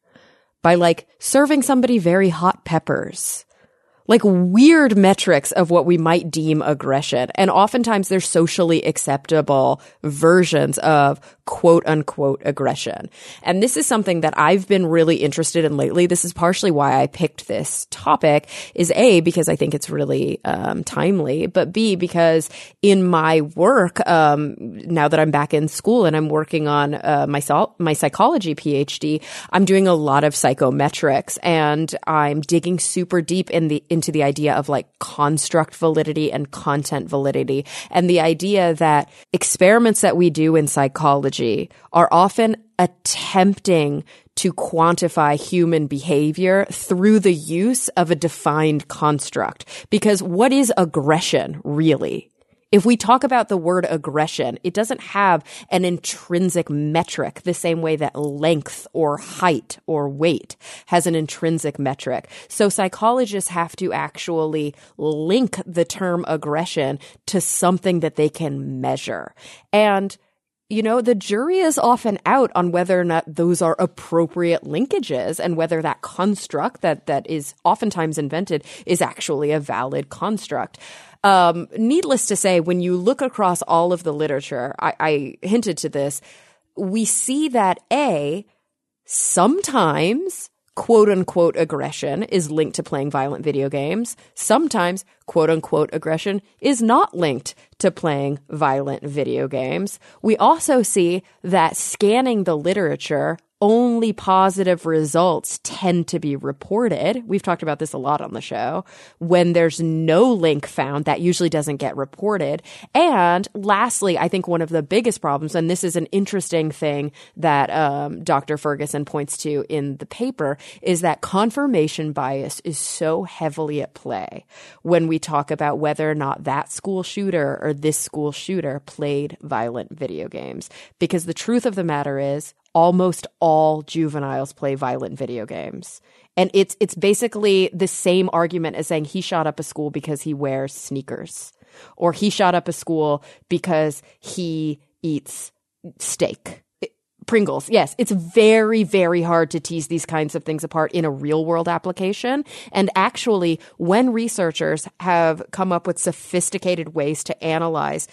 by like serving somebody very hot peppers, like weird metrics of what we might deem aggression. And oftentimes they're socially acceptable versions of quote unquote aggression. And this is something that I've been really interested in lately. This is partially why I picked this topic is A, because I think it's really um, timely, but B, because in my work, um, now that I'm back in school and I'm working on uh, my, my psychology PhD, I'm doing a lot of psychometrics and I'm digging super deep in the, into the idea of like construct validity and content validity and the idea that experiments that we do in psychology are often attempting to quantify human behavior through the use of a defined construct. Because what is aggression really? If we talk about the word aggression, it doesn't have an intrinsic metric the same way that length or height or weight has an intrinsic metric. So psychologists have to actually link the term aggression to something that they can measure. And you know, the jury is often out on whether or not those are appropriate linkages and whether that construct that, that is oftentimes invented is actually a valid construct. Um, needless to say, when you look across all of the literature, I, I hinted to this, we see that A, sometimes quote unquote aggression is linked to playing violent video games. Sometimes quote unquote aggression is not linked to playing violent video games. We also see that scanning the literature only positive results tend to be reported. We've talked about this a lot on the show. When there's no link found, that usually doesn't get reported. And lastly, I think one of the biggest problems, and this is an interesting thing that um, Dr. Ferguson points to in the paper, is that confirmation bias is so heavily at play when we talk about whether or not that school shooter or this school shooter played violent video games. Because the truth of the matter is, almost all juveniles play violent video games. And it's it's basically the same argument as saying he shot up a school because he wears sneakers or he shot up a school because he eats steak. Pringles. Yes, it's very, very hard to tease these kinds of things apart in a real world application. And actually, when researchers have come up with sophisticated ways to analyze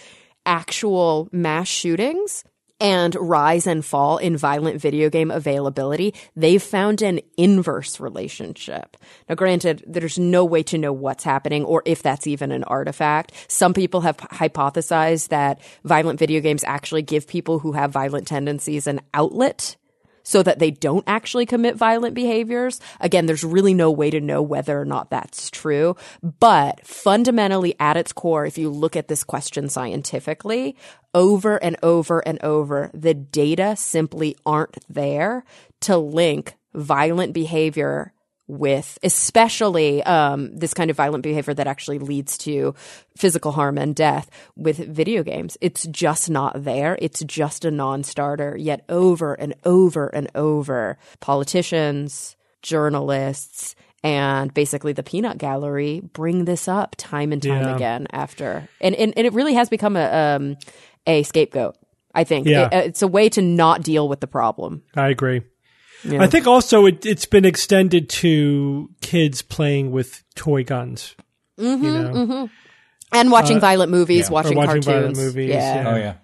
actual mass shootings, and rise and fall in violent video game availability, they've found an inverse relationship. Now, granted, there's no way to know what's happening or if that's even an artifact. Some people have hypothesized that violent video games actually give people who have violent tendencies an outlet so that they don't actually commit violent behaviors. Again, there's really no way to know whether or not that's true. But fundamentally, at its core, if you look at this question scientifically, over and over and over, the data simply aren't there to link violent behavior with especially um, this kind of violent behavior that actually leads to physical harm and death with video games. It's just not there. It's just a non-starter. Yet over and over and over, politicians, journalists, and basically the peanut gallery bring this up time and time Yeah. again after, and, and and it really has become a um, a scapegoat. I think Yeah. It- it's a way to not deal with the problem. I agree. I think also it, it's been extended to kids playing with toy guns. Mm-hmm, you know, and watching violent movies, yeah. watching, watching cartoons. violent movies. Yeah. Yeah. Oh yeah.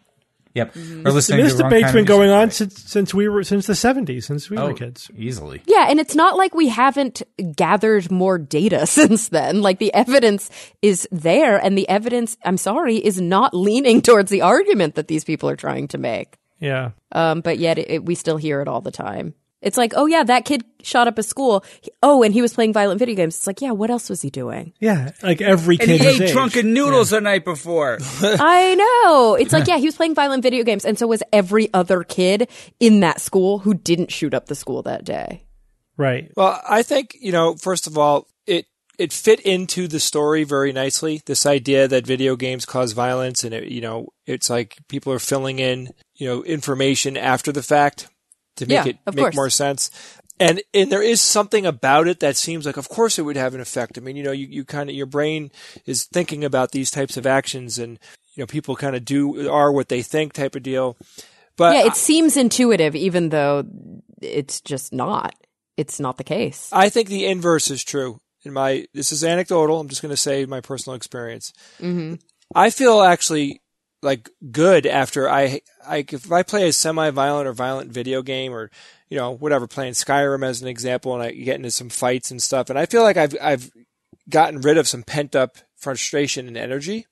Yep. Mm-hmm. Or listening this to the wrong debate's kind been going on since since we were since the seventies, since we Oh, were kids. easily. Yeah, and it's not like we haven't gathered more data since then. Like the evidence is there, and the evidence, I'm sorry, is not leaning towards the argument that these people are trying to make. Yeah, Um, but yet it, it, we still hear it all the time. It's like, oh yeah, that kid shot up a school. He- oh, and he was playing violent video games. It's like, yeah, what else was he doing? yeah. Like every And kid he his ate age. drunken noodles the night before. I know. It's like, yeah, he was playing violent video games, and so was every other kid in that school who didn't shoot up the school that day. Right. Well, I think you know. First of all, it it fit into the story very nicely. This idea that video games cause violence, and it, you know, it's like people are filling in you know information after the fact to make Yeah, it make course. more sense. And and there is something about it that seems like, of course, it would have an effect. I mean, you know, you, you kind of your brain is thinking about these types of actions, and you know, people kind of do are what they think type of deal. But yeah, it seems intuitive, even though it's just not. It's not the case. I think the inverse is true. In my, this is anecdotal. I'm just going to say my personal experience. Mm-hmm. I feel actually like good after I, I, if I play a semi-violent or violent video game or, you know, whatever, playing Skyrim as an example, and I get into some fights and stuff, and I feel like I've, I've gotten rid of some pent up frustration and energy.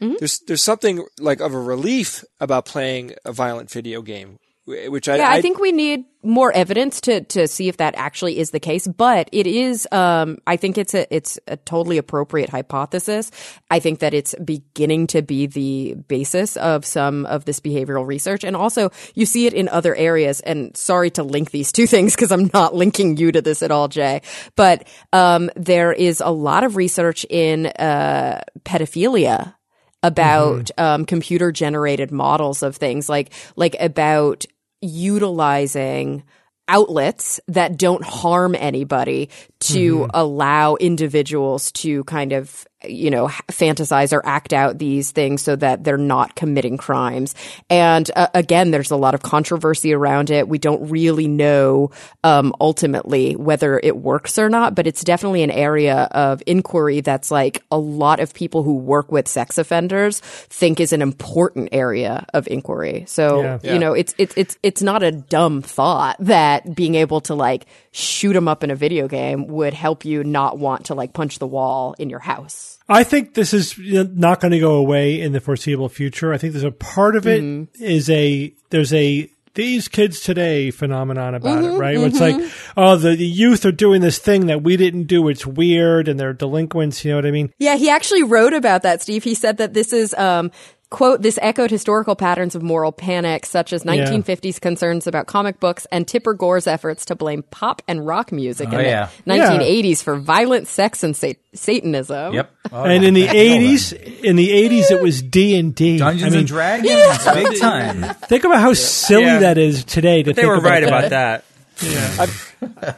Mm-hmm. There's, there's something like of a relief about playing a violent video game, which I, yeah, I, think we need more evidence to to see if that actually is the case. But it is, um, I think it's a it's a totally appropriate hypothesis. I think that it's beginning to be the basis of some of this behavioral research, and also you see it in other areas. And sorry to link these two things because I'm not linking you to this at all, Jay. But um, there is a lot of research in uh, pedophilia about um, computer generated models of things like like about utilizing outlets that don't harm anybody to allow individuals to kind of you know fantasize or act out these things so that they're not committing crimes. And uh, again there's a lot of controversy around it. We don't really know um, ultimately whether it works or not but it's definitely an area of inquiry that's like a lot of people who work with sex offenders think is an important area of inquiry. So Yeah. you know it's it's it's it's not a dumb thought that being able to like shoot them up in a video game would help you not want to like punch the wall in your house. I think this is not going to go away in the foreseeable future. I think there's a part of it mm-hmm. is a there's a these kids today phenomenon about it, mm-hmm, right? Where It's like, mm-hmm. oh, the, the youth are doing this thing that we didn't do. It's weird, and they're delinquents. You know what I mean? Yeah, he actually wrote about that, Steve. He said that this is um quote this echoed historical patterns of moral panic such as 1950s concerns about comic books and Tipper Gore's efforts to blame pop and rock music Oh, in yeah. the 1980s for violent sex and sat- satanism. Yep. Oh, and in the I know that. eighties, in the eighties, it was D and D. Dungeons I mean, and Dragons, big time. think about how silly Yeah. that is today. To They think were right that. about that. Yeah.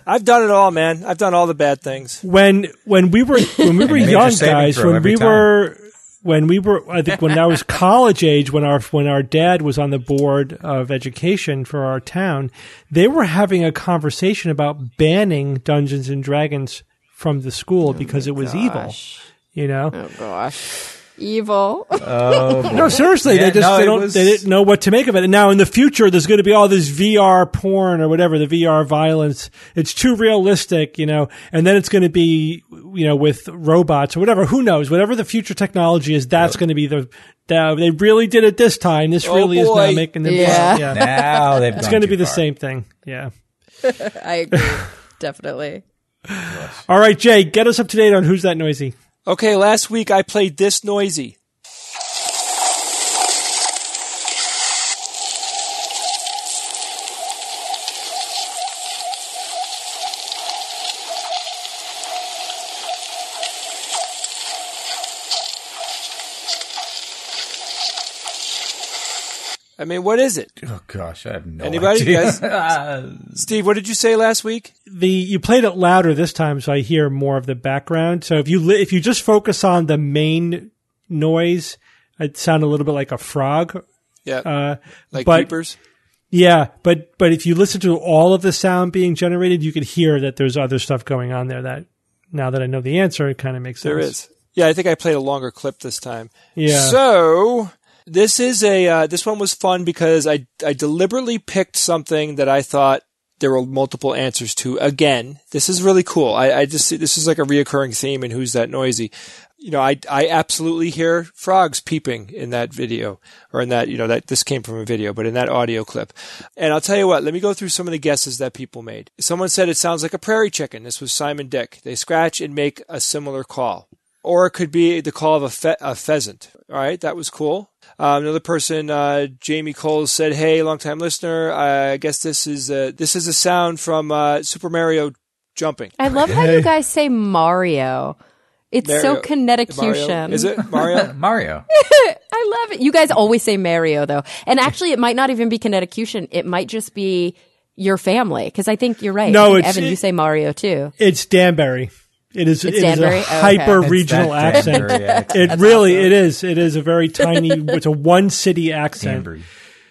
I've done it all, man. I've done all the bad things. when when we were when we were you made your young guys when we time. were when we were I think when I was college age when our when our dad was on the board of education for our town they were having a conversation about banning Dungeons and Dragons from the school oh because it was evil you know Oh gosh. Evil. Um, no seriously Yeah, they just no, they don't was- they didn't know what to make of it. And now in the future there's going to be all this VR porn or whatever the VR violence. It's too realistic you know and then it's going to be you know with robots or whatever. Who knows? Whatever the future technology is that's going to be the the- they really did it this time. This Oh, really is now making them Yeah. yeah Now they've it's going to be the same thing yeah. I agree. Definitely. all right Jay get us up to date on who's that noisy Okay, last week I played this noisy. I mean, what is it? Oh gosh, I have no Anybody? idea. Guys? Steve, what did you say last week? the you played it louder this time, so I hear more of the background. So if you li- if you just focus on the main noise, it sounded a little bit like a frog. Yeah, Uh, like but keepers. Yeah, but but if you listen to all of the sound being generated, you could hear that there's other stuff going on there. That now that I know the answer, it kind of makes sense. There is. Yeah, I think I played a longer clip this time. Yeah. So this is a uh, this one was fun because I I deliberately picked something that I thought there were multiple answers to. Again, this is really cool. I, I just this is like a reoccurring theme in Who's That Noisy. You know, I I absolutely hear frogs peeping in that video or in that you know that this came from a video, but in that audio clip. And I'll tell you what. Let me go through some of the guesses that people made. Someone said it sounds like a prairie chicken. This was Simon Dick. They scratch and make a similar call or it could be the call of a, fe- a pheasant. All right, that was cool. Um, another person, uh, Jamie Cole, said, "Hey, long-time listener. I guess this is a, this is a sound from uh, Super Mario jumping." I love how you guys say Mario. It's so Mario- Connecticution. Mario. Is it Mario? Mario. I love it. You guys always say Mario though. And actually it might not even be Connecticution. It might just be your family. Cause I think you're right. No, I think, it's- Evan, you say Mario too. It's Danbury. It is. It's it is Danbury? a Oh, okay. hyper regional accent. Danbury accent. It really. It is. It is a very tiny. it's a one city accent. Danbury.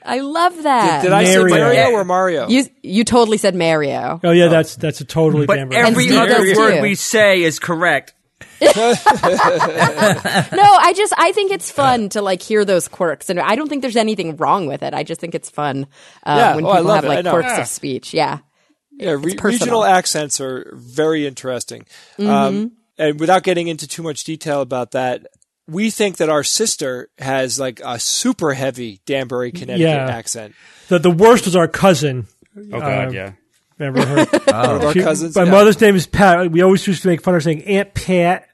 I love that. Did I say Mario. Mario or Mario? you you totally said Mario. Oh yeah, that's that's a totally But Danbury. every Steve other word too. we say is correct. No, I just I think it's fun to like hear those quirks, and I don't think there's anything wrong with it. I just think it's fun uh, Yeah. when Oh, people have it. Like know. quirks Yeah. of speech. Yeah, yeah, re- personal. regional accents are very interesting. Mm-hmm. Um, and without getting into too much detail about that, we think that our sister has like a super heavy Danbury, Connecticut Yeah. accent. the the worst was our cousin. Oh God, Uh, yeah. Remember her? Our She- cousins. my yeah. mother's name is Pat. We always used to make fun of her saying Aunt Pat.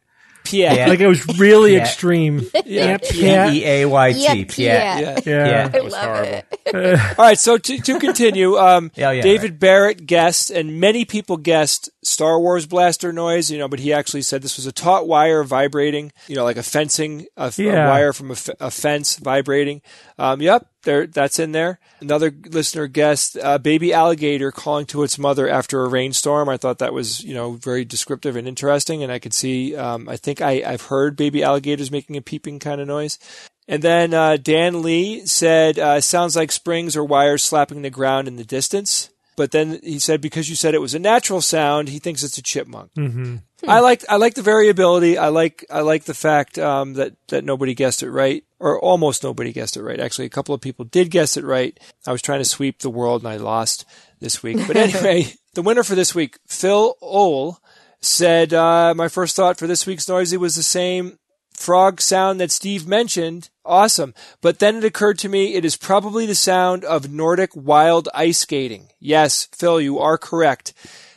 Pierre. Like it was really Yeah. extreme. Yeah. Aunt P Pat. E A Y T. Yeah, Piet. Yeah. Yeah. Yeah. That was horrible. All right, so to, to continue, um, Yeah, yeah, David Barrett guessed, and many people guessed Star Wars blaster noise, you know, but he actually said this was a taut wire vibrating, you know, like a fencing, a, f- a Yeah. wire from a, f- a fence vibrating. Um, yep, there, that's in there. Another listener guessed uh, baby alligator calling to its mother after a rainstorm. I thought that was, you know, very descriptive and interesting, and I could see. Um, I think I, I've heard baby alligators making a peeping kind of noise. And then uh, Dan Lee said, uh, "Sounds like springs or wires slapping the ground in the distance." But then he said, because you said it was a natural sound, he thinks it's a chipmunk. Mm-hmm. I like I like the variability. I like I like the fact um, that that nobody guessed it right, or almost nobody guessed it right. Actually, a couple of people did guess it right. I was trying to sweep the world and I lost this week. But anyway, the winner for this week, Phil Ole, said, uh, "My first thought for this week's noisy was the same." Frog sound that Steve mentioned. Awesome. But then it occurred to me it is probably the sound of Nordic wild ice skating. Yes, Phil, you are correct.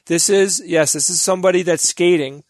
This is, yes, this is somebody that's skating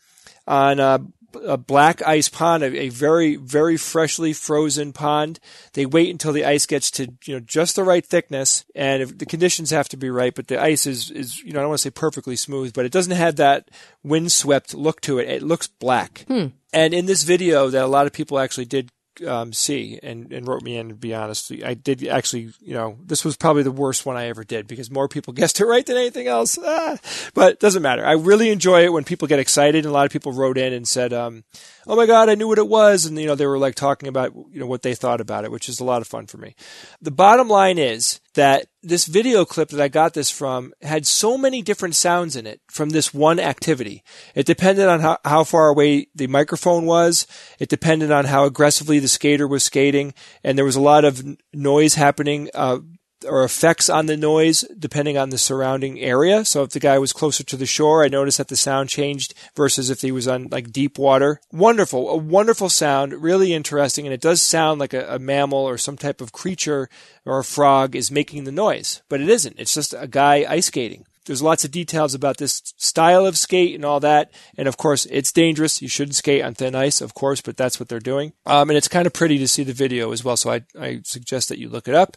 on a, a black ice pond, a, a very, very freshly frozen pond. They wait until the ice gets to, you know, just the right thickness and if the conditions have to be right, but the ice is, is, you know, I don't want to say perfectly smooth, but it doesn't have that windswept look to it. It looks black. Hmm. And in this video that a lot of people actually did um, see and, and wrote me in, to be honest, I did actually, you know, this was probably the worst one I ever did because more people guessed it right than anything else. Ah, but it doesn't matter. I really enjoy it when people get excited. And a lot of people wrote in and said, um, oh my God, I knew what it was. And, you know, they were like talking about, you know, what they thought about it, which is a lot of fun for me. The bottom line is that this video clip that I got this from had so many different sounds in it from this one activity. It depended on how, how far away the microphone was. It depended on how aggressively the skater was skating. And there was a lot of noise happening, uh, or effects on the noise depending on the surrounding area. So if the guy was closer to the shore, I noticed that the sound changed versus if he was on like deep water. Wonderful, a wonderful sound, really interesting, and it does sound like a, a mammal or some type of creature or a frog is making the noise, but it isn't. It's just a guy ice skating. There's lots of details about this style of skate and all that. And of course, it's dangerous. You shouldn't skate on thin ice, of course, but that's what they're doing. Um, and it's kind of pretty to see the video as well. So I, I suggest that you look it up.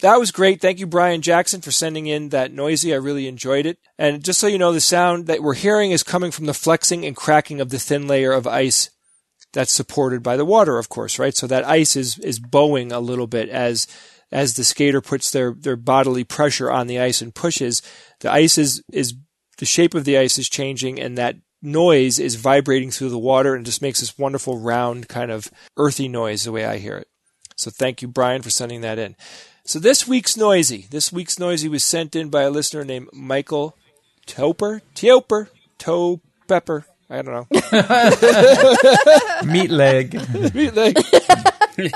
That was great. Thank you, Brian Jackson, for sending in that noisy. I really enjoyed it. And just so you know, the sound that we're hearing is coming from the flexing and cracking of the thin layer of ice that's supported by the water, of course, right? So that ice is, is bowing a little bit as, as the skater puts their, their bodily pressure on the ice and pushes. The ice is, is, the shape of the ice is changing and that noise is vibrating through the water and just makes this wonderful round kind of earthy noise the way I hear it. So thank you, Brian, for sending that in. So this week's noisy. This week's noisy was sent in by a listener named Michael Toper, Toper, Toe Pepper. I don't know. Meat leg. Like,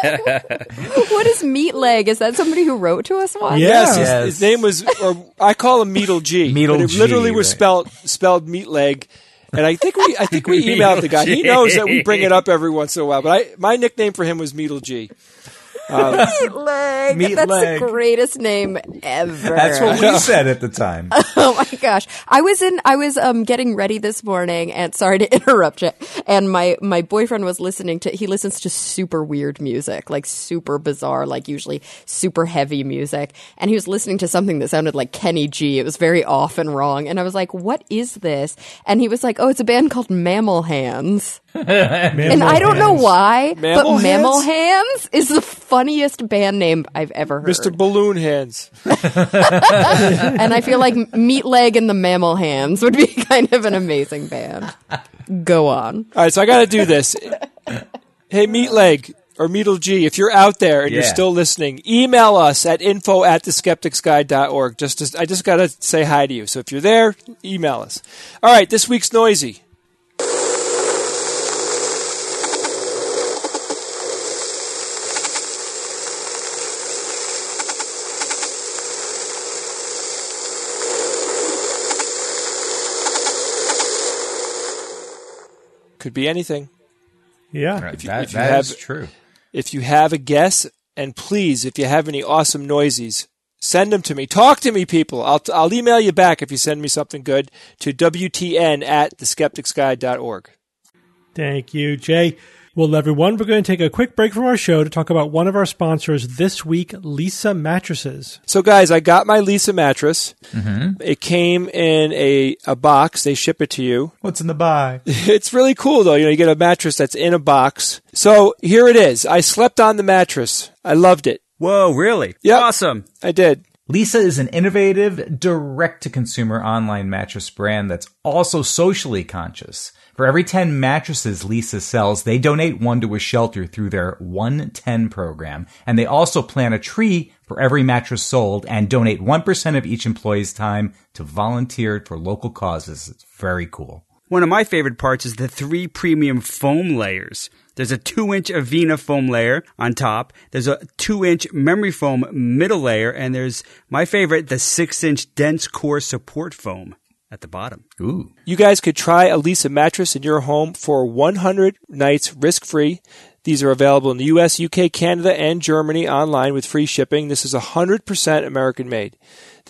What is meat leg? Is that somebody who wrote to us once? yes, his, Yes. his name was, or I call him Meatle G. Meatle but it G, literally was right. spelled spelled meat leg. And I think we, I think we emailed the guy. He knows that we bring it up every once in a while. But I, my nickname for him was Meatle G. Meat leg. Meat That's leg. the greatest name ever. That's what we said at the time. Oh my gosh. I was in I was um getting ready this morning and sorry to interrupt you. And my my boyfriend was listening to he listens to super weird music, like super bizarre, like usually super heavy music. And he was listening to something that sounded like Kenny G. It was very off and wrong. And I was like, "What is this?" And he was like, "Oh, it's a band called Mammal Hands." And I don't know why, Mammal but Mammal Hands? Hands is the funniest band name I've ever heard. Mr. Balloon Hands. and I feel like Meat Leg and the Mammal Hands would be kind of an amazing band. Go on. All right, so I got to do this. hey, Meat Leg or Meatle G, if you're out there and you're still listening, email us at info at theskepticsguide.org. Just to, I just got to say hi to you. So if you're there, email us. All right, this week's noisy. Could be anything. Yeah. you- that if you that have- is true. If you have a guess, and please, if you have any awesome noisies, send them to me. Talk to me, people. I'll, I'll email you back if you send me something good to WTN at theskepticsguide.org. Thank you, Jay. Well, everyone, we're going to take a quick break from our show to talk about one of our sponsors this week, Leesa Mattresses. So, guys, I got my Leesa mattress. Mm-hmm. It came in a, a box. They ship it to you. What's in the buy? It's really cool, though. You know, you get a mattress that's in a box. So, here it is. I slept on the mattress. I loved it. Whoa, really? Yep. Awesome. I did. Leesa is an innovative, direct to consumer online mattress brand that's also socially conscious. For every 10 mattresses Leesa sells, they donate one to a shelter through their 110 program. And they also plant a tree for every mattress sold and donate 1% of each employee's time to volunteer for local causes. It's very cool. One of my favorite parts is the three premium foam layers. There's a two inch Avena foam layer on top. There's a two inch memory foam middle layer. And there's my favorite, the six inch dense core support foam at the bottom. Ooh. You guys could try a Leesa mattress in your home for 100 nights risk free. These are available in the US, UK, Canada, and Germany online with free shipping. This is 100% American made.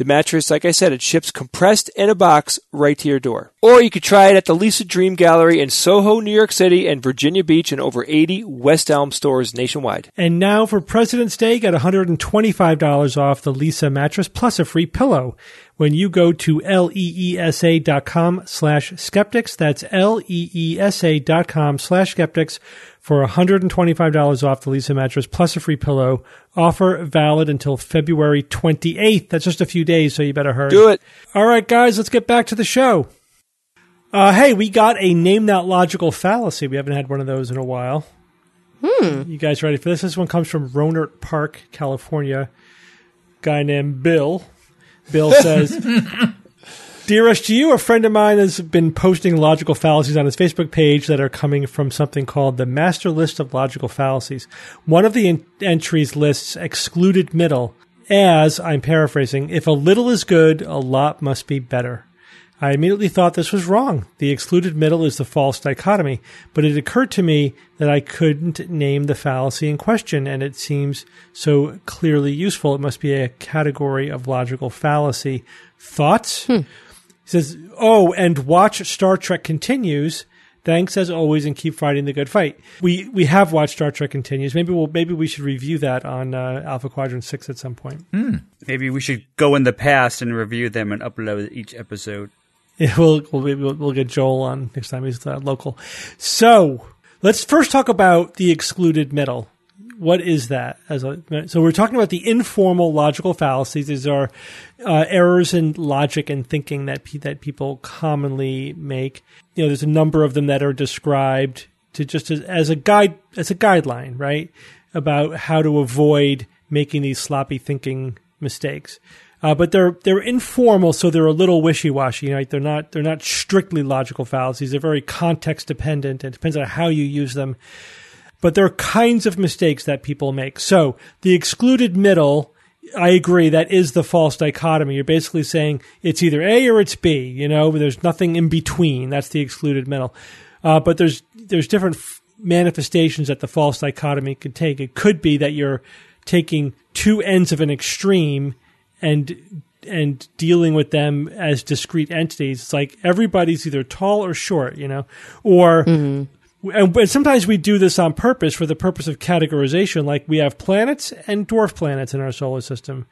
The mattress, like I said, it ships compressed in a box right to your door. Or you could try it at the Leesa Dream Gallery in Soho, New York City, and Virginia Beach, and over 80 West Elm stores nationwide. And now for President's Day, get $125 off the Leesa mattress plus a free pillow when you go to E leesa.com slash skeptics. That's E leesa.com slash skeptics for $125 off the Leesa mattress plus a free pillow. Offer valid until February 28th. That's just a few days, so you better hurry. Do it. All right, guys, let's get back to the show. Uh, hey, we got a name that logical fallacy. We haven't had one of those in a while. You guys ready for this? This one comes from Rohnert Park, California. Guy named Bill. Bill says, Dear SGU, a friend of mine has been posting logical fallacies on his Facebook page that are coming from something called the Master List of Logical Fallacies. One of the en- entries lists excluded middle as, I'm paraphrasing, if a little is good, a lot must be better. I immediately thought this was wrong. The excluded middle is the false dichotomy, but it occurred to me that I couldn't name the fallacy in question, and it seems so clearly useful. It must be a category of logical fallacy. Thoughts? Hmm. He says, Oh, and watch Star Trek continues. Thanks as always, and keep fighting the good fight. We we have watched Star Trek continues. Maybe we'll maybe we should review that on uh, Alpha Quadrant Six at some point. Maybe we should go in the past and review them and upload each episode. Yeah, we'll, we'll we'll we'll get Joel on next time he's uh, local. So let's first talk about the excluded middle. What is that? As a, so we're talking about the informal logical fallacies. These are uh, errors in logic and thinking that pe- that people commonly make. You know, there's a number of them that are described to just as, as a guide as a guideline, right? About how to avoid making these sloppy thinking mistakes. Uh, but they're they're informal, so they're a little wishy washy. Right? They're not they're not strictly logical fallacies. They're very context dependent. It depends on how you use them. But there are kinds of mistakes that people make. So the excluded middle, I agree, that is the false dichotomy. You're basically saying it's either A or it's B. You know, there's nothing in between. That's the excluded middle. Uh, but there's there's different f- manifestations that the false dichotomy could take. It could be that you're taking two ends of an extreme and and dealing with them as discrete entities. It's like everybody's either tall or short, you know, or and, and sometimes we do this on purpose for the purpose of categorization. Like we have planets and dwarf planets in our solar system.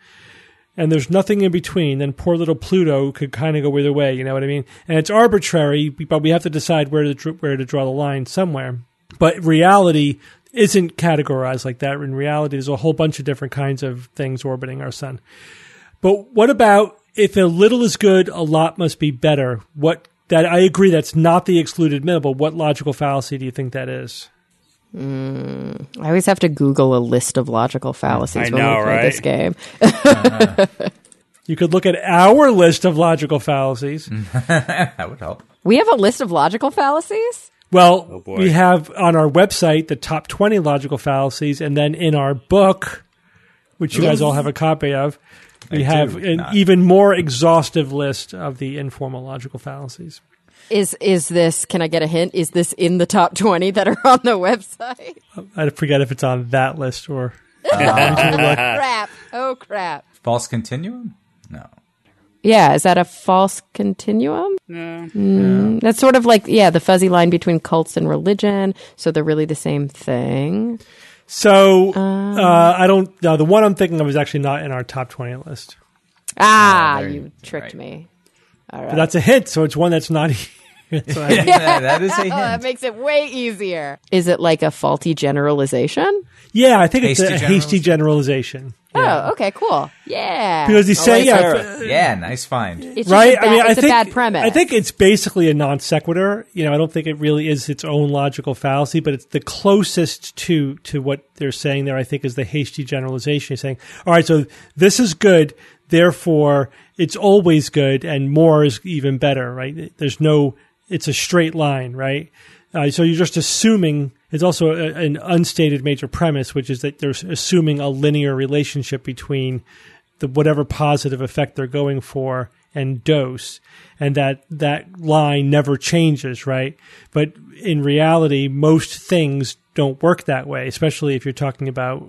And there's nothing in between. Then poor little Pluto could kind of go either way. You know what I mean? And it's arbitrary, but we have to decide where to where to draw the line somewhere. But reality isn't categorized like that. In reality, there's a whole bunch of different kinds of things orbiting our sun. But what about if a little is good, a lot must be better? What that I agree that's not the excluded middle, but what logical fallacy do you think that is? Mm, I always have to Google a list of logical fallacies I when know, we play right? this game. You could look at our list of logical fallacies. that would help. We have a list of logical fallacies? Well, oh, boy. we have on our website the top 20 logical fallacies, and then in our book, which you guys all have a copy of, we I have do an not. even more exhaustive list of the informal logical fallacies. Is is this can I get a hint? Is this in the top 20 that are on the website? I forget if it's on that list or. crap. Oh crap. False continuum? No. Yeah, is that a false continuum? No. Mm, That's sort of like yeah, the fuzzy line between cults and religion, so they're really the same thing. So Um. uh, I don't. No, the one I'm thinking of is actually not in our top 20 list. Ah, there you you- tricked right. me. But that's a hint, so it's one that's not. That's what I mean. Yeah, that is a Oh, that makes it way easier. Is it like a faulty generalization? yeah, I think it's Hasty a hasty generalization. Oh, okay, cool. Yeah. Because you say, yeah, that. f- yeah, nice find. It's right? bad, I mean, I it's think a bad premise. I think it's basically a non sequitur. You know, I don't think it really is its own logical fallacy, but it's the closest to to what they're saying there. I think is the hasty generalization. You're saying, all right, so this is good, therefore it's always good, and more is even better. Right? There's no, it's a straight line, right? Uh, so you're just assuming it's also a, an unstated major premise, which is that they're assuming a linear relationship between the whatever positive effect they're going for and dose and that that line never changes right? But in reality most things don't work that way especially if you're talking about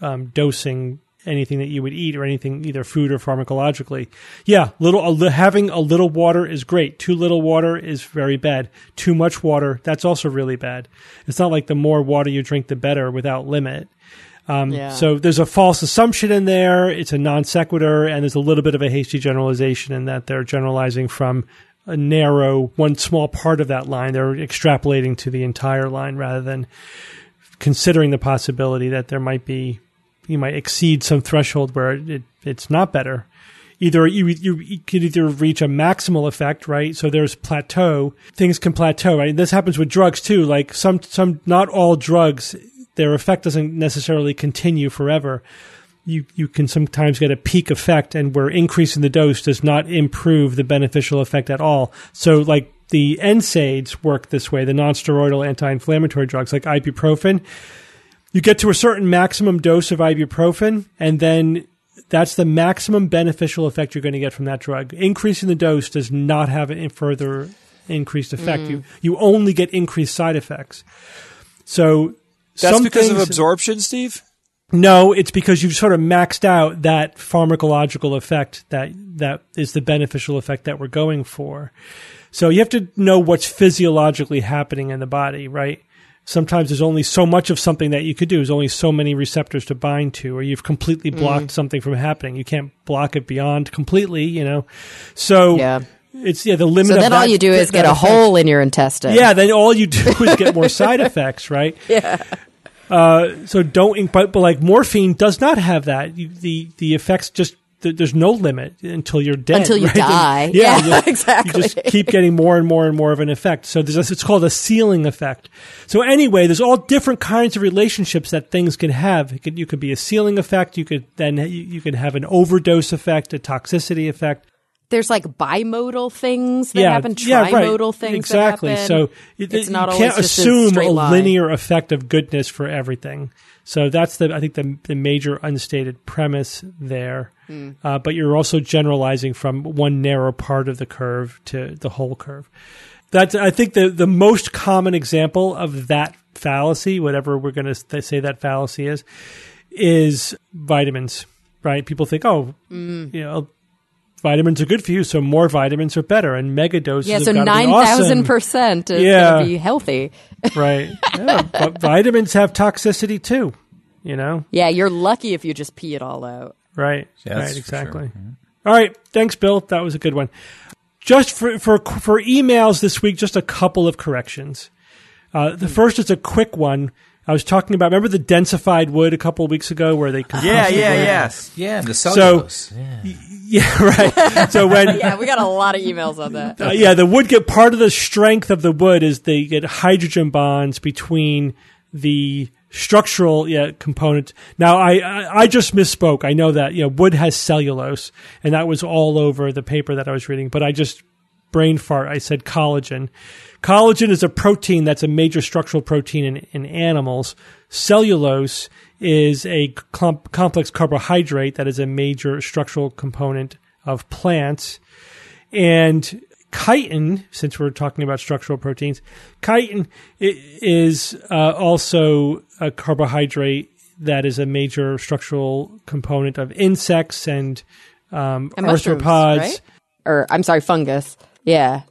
um, dosing anything that you would eat or anything either food or pharmacologically yeah little having a little water is great too little water is very bad too much water that's also really bad it's not like the more water you drink the better without limit um, yeah. so there's a false assumption in there. It's a non sequitur, and there's a little bit of a hasty generalization in that they're generalizing from a narrow, one small part of that line. They're extrapolating to the entire line rather than considering the possibility that there might be, you might exceed some threshold where it, it's not better. Either you, you could either reach a maximal effect, right? So there's plateau. Things can plateau, right? This happens with drugs too. Like some some not all drugs their effect doesn't necessarily continue forever. You you can sometimes get a peak effect, and where increasing the dose does not improve the beneficial effect at all. So, like the NSAIDs work this way, the nonsteroidal anti-inflammatory drugs like ibuprofen. You get to a certain maximum dose of ibuprofen, and then that's the maximum beneficial effect you're going to get from that drug. Increasing the dose does not have a further increased effect. You mm. you only get increased side effects. So That's because of absorption, Steve. no, it's because you've sort of maxed out that pharmacological effect that that is the beneficial effect that we're going for. So you have to know what's physiologically happening in the body, right? Sometimes there's only so much of something that you could do. There's only so many receptors to bind to, or you've completely blocked something from happening. You can't block it beyond completely, you know. So Yeah. it's yeah the limit. So of then all you do is get a effect. hole in your intestine. Yeah, then all you do is get more side effects, right? Yeah. Uh, so don't, but, but like morphine does not have that. You, the the effects just th- there's no limit until you're dead. Until you right? die. yeah, Yeah, you exactly. You just keep getting more and more and more of an effect. So there's it's called a ceiling effect. So anyway, there's all different kinds of relationships that things can have. It could, you could be a ceiling effect. You could then you, you could have an overdose effect, a toxicity effect. There's like bimodal things that yeah, happen, yeah, right. trimodal things exactly. So it, it's you can't assume a, a linear effect of goodness for everything. So that's the I think the the major unstated premise there. Hmm. Uh, but you're also generalizing from one narrow part of the curve to the whole curve. That's I think the the most common example of that fallacy, whatever we're going to say that fallacy is, is vitamins. Right? People think, oh, Mm. you know. Vitamins are good for you, so more vitamins are better, and mega doses. Yeah, so nine awesome. thousand percent is Yeah. going to be healthy. Right. Yeah, but vitamins have toxicity too. You know. Yeah, you're lucky if you just pee it all out. Right. Yeah, that's right. Exactly. sure. All right. Thanks, Bill. That was a good one. Just for for for emails this week, just a couple of corrections. Uh, the first is a quick one. I was talking about. Remember the densified wood a couple of weeks ago, where they Yeah, compressed the yeah, wood? yes. Yeah, the cellulose. yeah. yeah, right. So when Yeah, we got a lot of emails on that. uh, yeah, the wood get part of the strength of the wood is they get hydrogen bonds between the structural yeah, components. Now, I, I I just misspoke. I know that you know wood has cellulose, and that was all over the paper that I was reading. But I just brain fart. I said collagen. Collagen is a protein that's a major structural protein in, in animals. Cellulose is a com- complex carbohydrate that is a major structural component of plants. And chitin, since we're talking about structural proteins, chitin is uh, also a carbohydrate that is a major structural component of insects and um, And arthropods. right? Or I'm sorry, fungus. Yeah,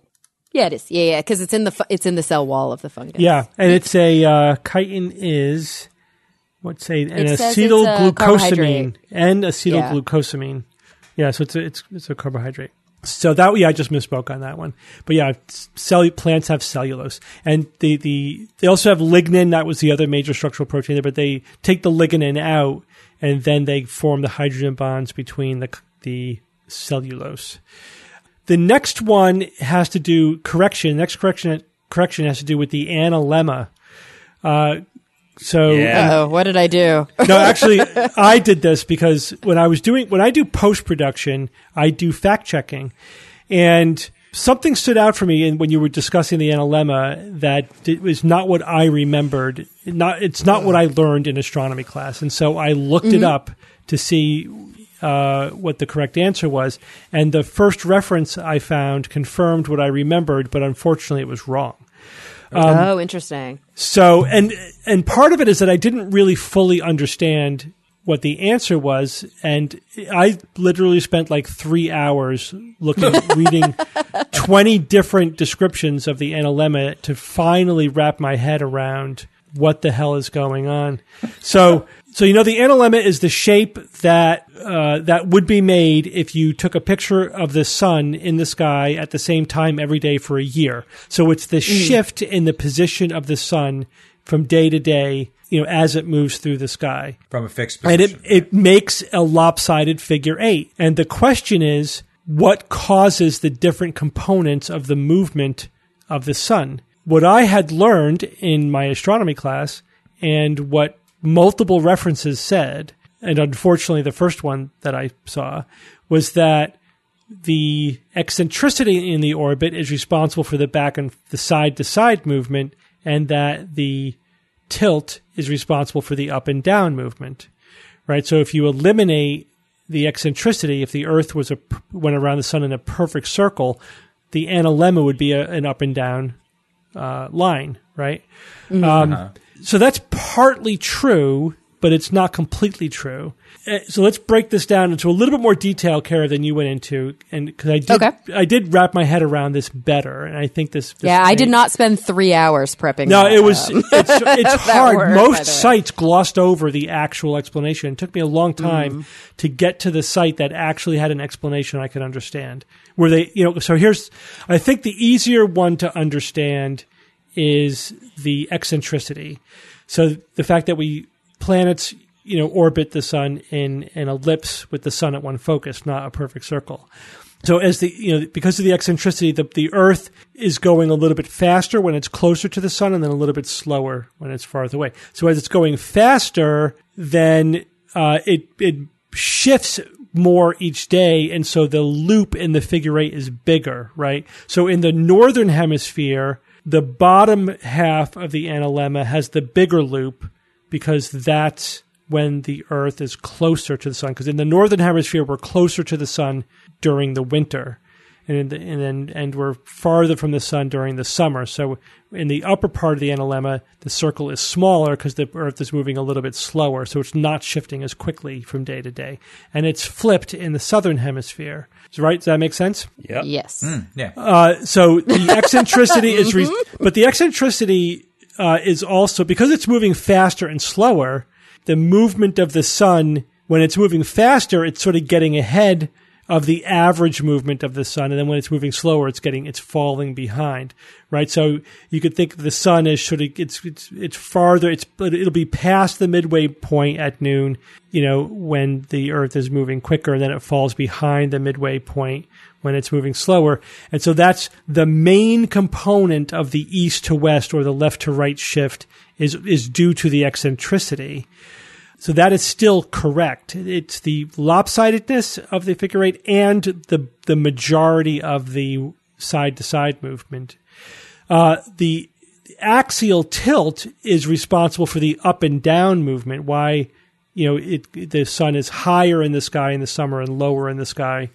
yeah, it is. Yeah, yeah, because it's in the fu- it's in the cell wall of the fungus. Yeah, and it's a uh, chitin is what's a an It says it's a acetylglucosamine and acetylglucosamine. Yeah. so it's a, it's it's a carbohydrate. So that yeah, I just misspoke on that one. But yeah, cell plants have cellulose, and the the they also have lignin. That was the other major structural protein there. But they take the lignin out, and then they form the hydrogen bonds between the the cellulose. The next one has to do correction. Next correction correction has to do with the analemma. Uh, so Yeah. Oh, what did I do? no, actually, I did this because when I was doing when I do post production, I do fact checking, and something stood out for me. And when you were discussing the analemma, that it was not what I remembered. Not it's not what I learned in astronomy class, and so I looked it up to see uh, what the correct answer was. And the first reference I found confirmed what I remembered, but unfortunately, it was wrong. Um, oh, interesting. So, and and part of it is that I didn't really fully understand what the answer was, and I literally spent like three hours looking, reading twenty different descriptions of the analemma to finally wrap my head around what the hell is going on. So, so you know, the analemma is the shape that uh, that would be made if you took a picture of the sun in the sky at the same time every day for a year. So it's the shift in the position of the sun from day to day, you know, as it moves through the sky From a fixed and it, it makes a lopsided figure eight. And the question is, what causes the different components of the movement of the sun? What I had learned in my astronomy class and what multiple references said, and unfortunately the first one that I saw, was that the eccentricity in the orbit is responsible for the back and the side to side movement, and that the tilt is responsible for the up and down movement. Right? So if you eliminate the eccentricity, if the Earth was a went around the sun in a perfect circle, the analemma would be a, an up and down uh, line, right? Um, so that's partly true, but it's not completely true. Uh, So let's break this down into a little bit more detail, Kara, than you went into, and because I did, Okay. I did wrap my head around this better, and I think this. this Yeah, I did not spend three hours prepping. No, it was it's, it's hard. word, Most sites glossed over the actual explanation. It took me a long time Mm-hmm. to get to the site that actually had an explanation I could understand. Where they, you know, so here's, I think the easier one to understand is the eccentricity. So the fact that we planets you know orbit the sun in an ellipse with the sun at one focus, not a perfect circle. So as the you know because of the eccentricity, the the Earth is going a little bit faster when it's closer to the sun, and then a little bit slower when it's farther away. So as it's going faster, then uh, it it shifts more each day, and so the loop in the figure eight is bigger, right? So in the northern hemisphere, the bottom half of the analemma has the bigger loop because that's when the Earth is closer to the sun. Because in the northern hemisphere, we're closer to the sun during the winter, and in the, and then and we're farther from the sun during the summer. So in the upper part of the analemma, the circle is smaller because the Earth is moving a little bit slower, so it's not shifting as quickly from day to day. And it's flipped in the southern hemisphere. Right? Does that make sense? Yeah. Yes. Yeah. Uh, so the eccentricity is, re- but the eccentricity uh, is also because it's moving faster and slower. The movement of the sun, when it's moving faster, it's sort of getting ahead of the average movement of the sun, and then when it's moving slower, it's getting it's falling behind, right? So you could think of the sun as sort of it's it's it's farther. It's it'll be past the midway point at noon, you know, when the Earth is moving quicker, and then it falls behind the midway point when it's moving slower. And so that's the main component of the east to west or the left to right shift is, is due to the eccentricity. So that is still correct. It's the lopsidedness of the figure eight and the, the majority of the side to side movement. Uh, the axial tilt is responsible for the up and down movement. Why, you know, it, the sun is higher in the sky in the summer and lower in the sky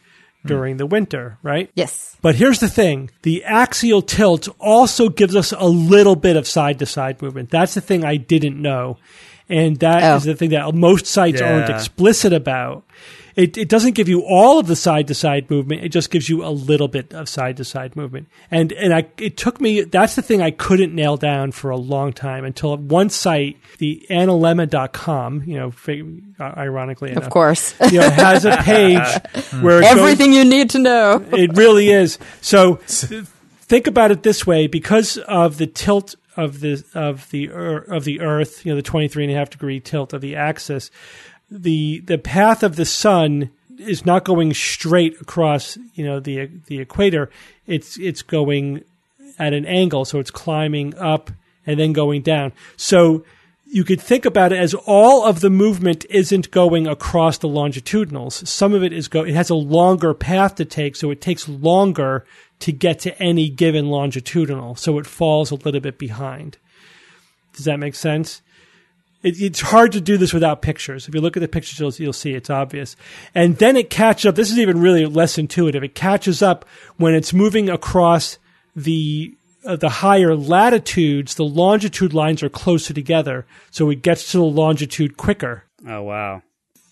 during the winter, right? Yes. But here's the thing the axial tilt also gives us a little bit of side to side movement. That's the thing I didn't know. And that oh. is Oh. the thing that most sites aren't explicit about. It, it doesn't give you all of the side to side movement. It just gives you a little bit of side to side movement. And, and I, it took me, that's the thing I couldn't nail down for a long time until one site, the analemma.com, you know, fi- ironically enough, Of course. you know, has a page hmm. where it goes- Everything you need to know. it really is. So think about it this way: because of the tilt of the of the of the Earth, you know, the twenty three and a half degree tilt of the axis, the the path of the sun is not going straight across, you know, the the equator. It's it's going at an angle, so it's climbing up and then going down. So you could think about it as all of the movement isn't going across the longitudinals. Some of it is go. It has a longer path to take, so it takes longer to get to any given longitudinal. So it falls a little bit behind. Does that make sense? It, it's hard to do this without pictures. If you look at the pictures, you'll, you'll see it's obvious. And then it catches up. This is even really less intuitive. It catches up when it's moving across the uh, the higher latitudes. The longitude lines are closer together, so it gets to the longitude quicker. Oh wow.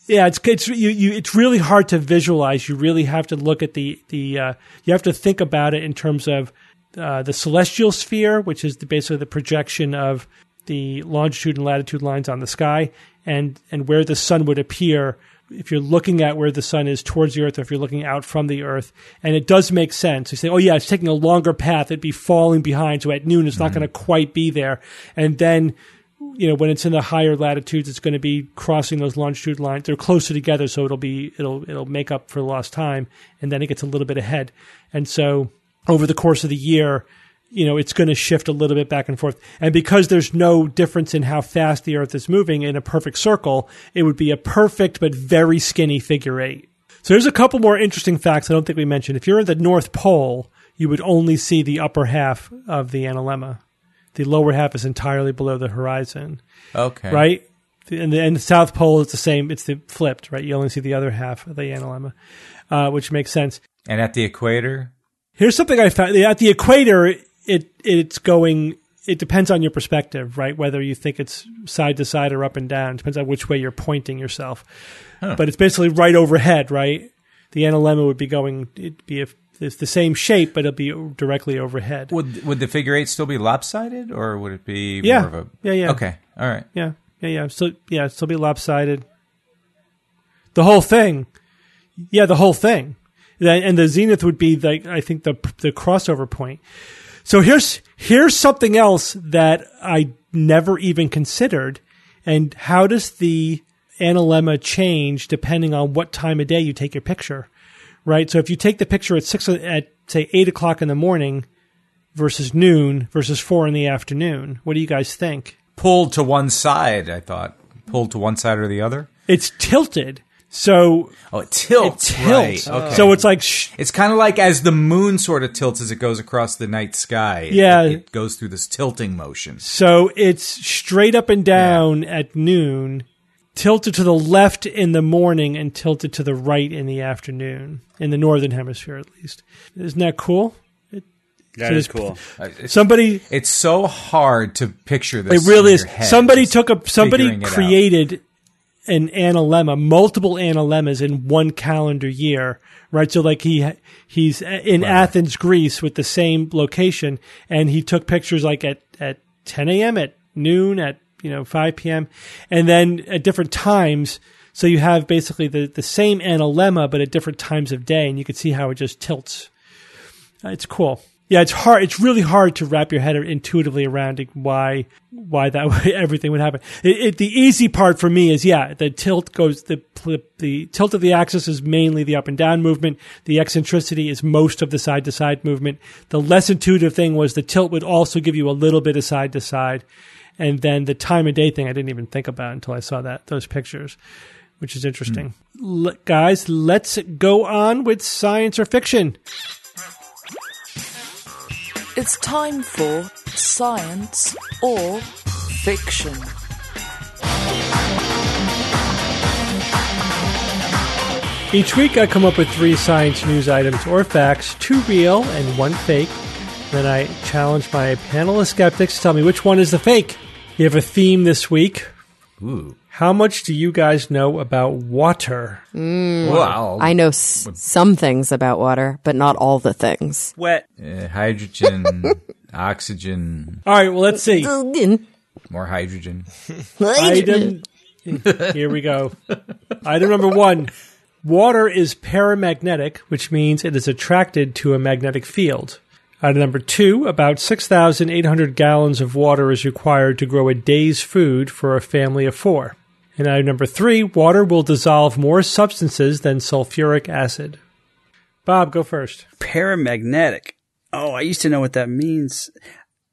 Yeah, it's it's you, you it's really hard to visualize. You really have to look at the the uh, you have to think about it in terms of uh, the celestial sphere, which is the, basically the projection of the longitude and latitude lines on the sky, and and where the sun would appear if you're looking at where the sun is towards the earth, or if you're looking out from the earth. And it does make sense. You say, oh yeah, it's taking a longer path. It'd be falling behind, so at noon it's not going to quite be there, and then you know when it's in the higher latitudes it's going to be crossing those longitude lines. They're closer together so it'll be it'll it'll make up for lost time and then it gets a little bit ahead. And so over the course of the year you know it's going to shift a little bit back and forth. And because there's no difference in how fast the earth is moving in a perfect circle it would be a perfect but very skinny figure eight. So there's a couple more interesting facts i don't think we mentioned. If you're at the north pole you would only see the upper half of the analemma the lower half is entirely below the horizon Okay. right? And the, and the South Pole is the same. It's the flipped, right? You only see the other half of the analemma, uh, which makes sense. And at the equator? Here's something I found at the equator. It it's going. It depends on your perspective, right? Whether you think it's side to side or up and down it depends on which way you're pointing yourself. But it's basically right overhead, right? The analemma would be going. It'd be a, it's the same shape, but it'll be directly overhead. Would would the figure eight still be lopsided, or would it be Yeah. more of a? Yeah, yeah. Okay, all right. Yeah, yeah, yeah. So yeah, still be lopsided. The whole thing. Yeah, the whole thing. And the zenith would be like I think the the crossover point. So here's here's something else that I never even considered. And how does the analemma change depending on what time of day you take your picture, right? So if you take the picture at six at say eight o'clock in the morning versus noon versus four in the afternoon, what do you guys think? Pulled to one side, I thought. Pulled to one side or the other? It's tilted, so Oh, it tilts. it tilts. Right. Okay. So it's like sh- It's kind of like as the moon sort of tilts as it goes across the night sky. Yeah. It, goes through this tilting motion. So it's straight up and down at noon, tilted to the left in the morning, and tilted to the right in the afternoon, in the northern hemisphere at least. Isn't that cool? That So is it's- cool. Somebody, It's so hard to picture this. it really in is. your head, Somebody took a, somebody figuring it out. created an analemma, multiple analemmas in one calendar year, right? So like he he's in Athens, Greece, with the same location, and he took pictures like at at 10 a.m., at noon, at you know 5 p.m., and then at different times. So you have basically the the same analemma, but at different times of day, and you can see how it just tilts. Uh, It's cool. Yeah, it's hard. It's really hard to wrap your head intuitively around why why that way everything would happen. It, it, the easy part for me is yeah, the tilt goes the the tilt of the axis is mainly the up and down movement. The eccentricity is most of the side to side movement. The less intuitive thing was the tilt would also give you a little bit of side to side, and then the time of day thing I didn't even think about until I saw that those pictures, which is interesting. Hmm. L- guys, let's go on with science or fiction. It's time for science or fiction. Each week, I come up with three science news items or facts, two real and one fake. Then I challenge my panel of skeptics to tell me which one is the fake. You have a theme this week. Ooh. How much do you guys know about water? Wow. I know s- some things about water, but not all the things. Wet. Uh, hydrogen, oxygen, All right, well, let's see. more hydrogen. Item. Here we go. Item number one Water is paramagnetic, which means it is attracted to a magnetic field. Item number two about 6,800 gallons of water is required to grow a day's food for a family of four. And item number three water will dissolve more substances than sulfuric acid. Bob, go first. Paramagnetic. Oh, I used to know what that means.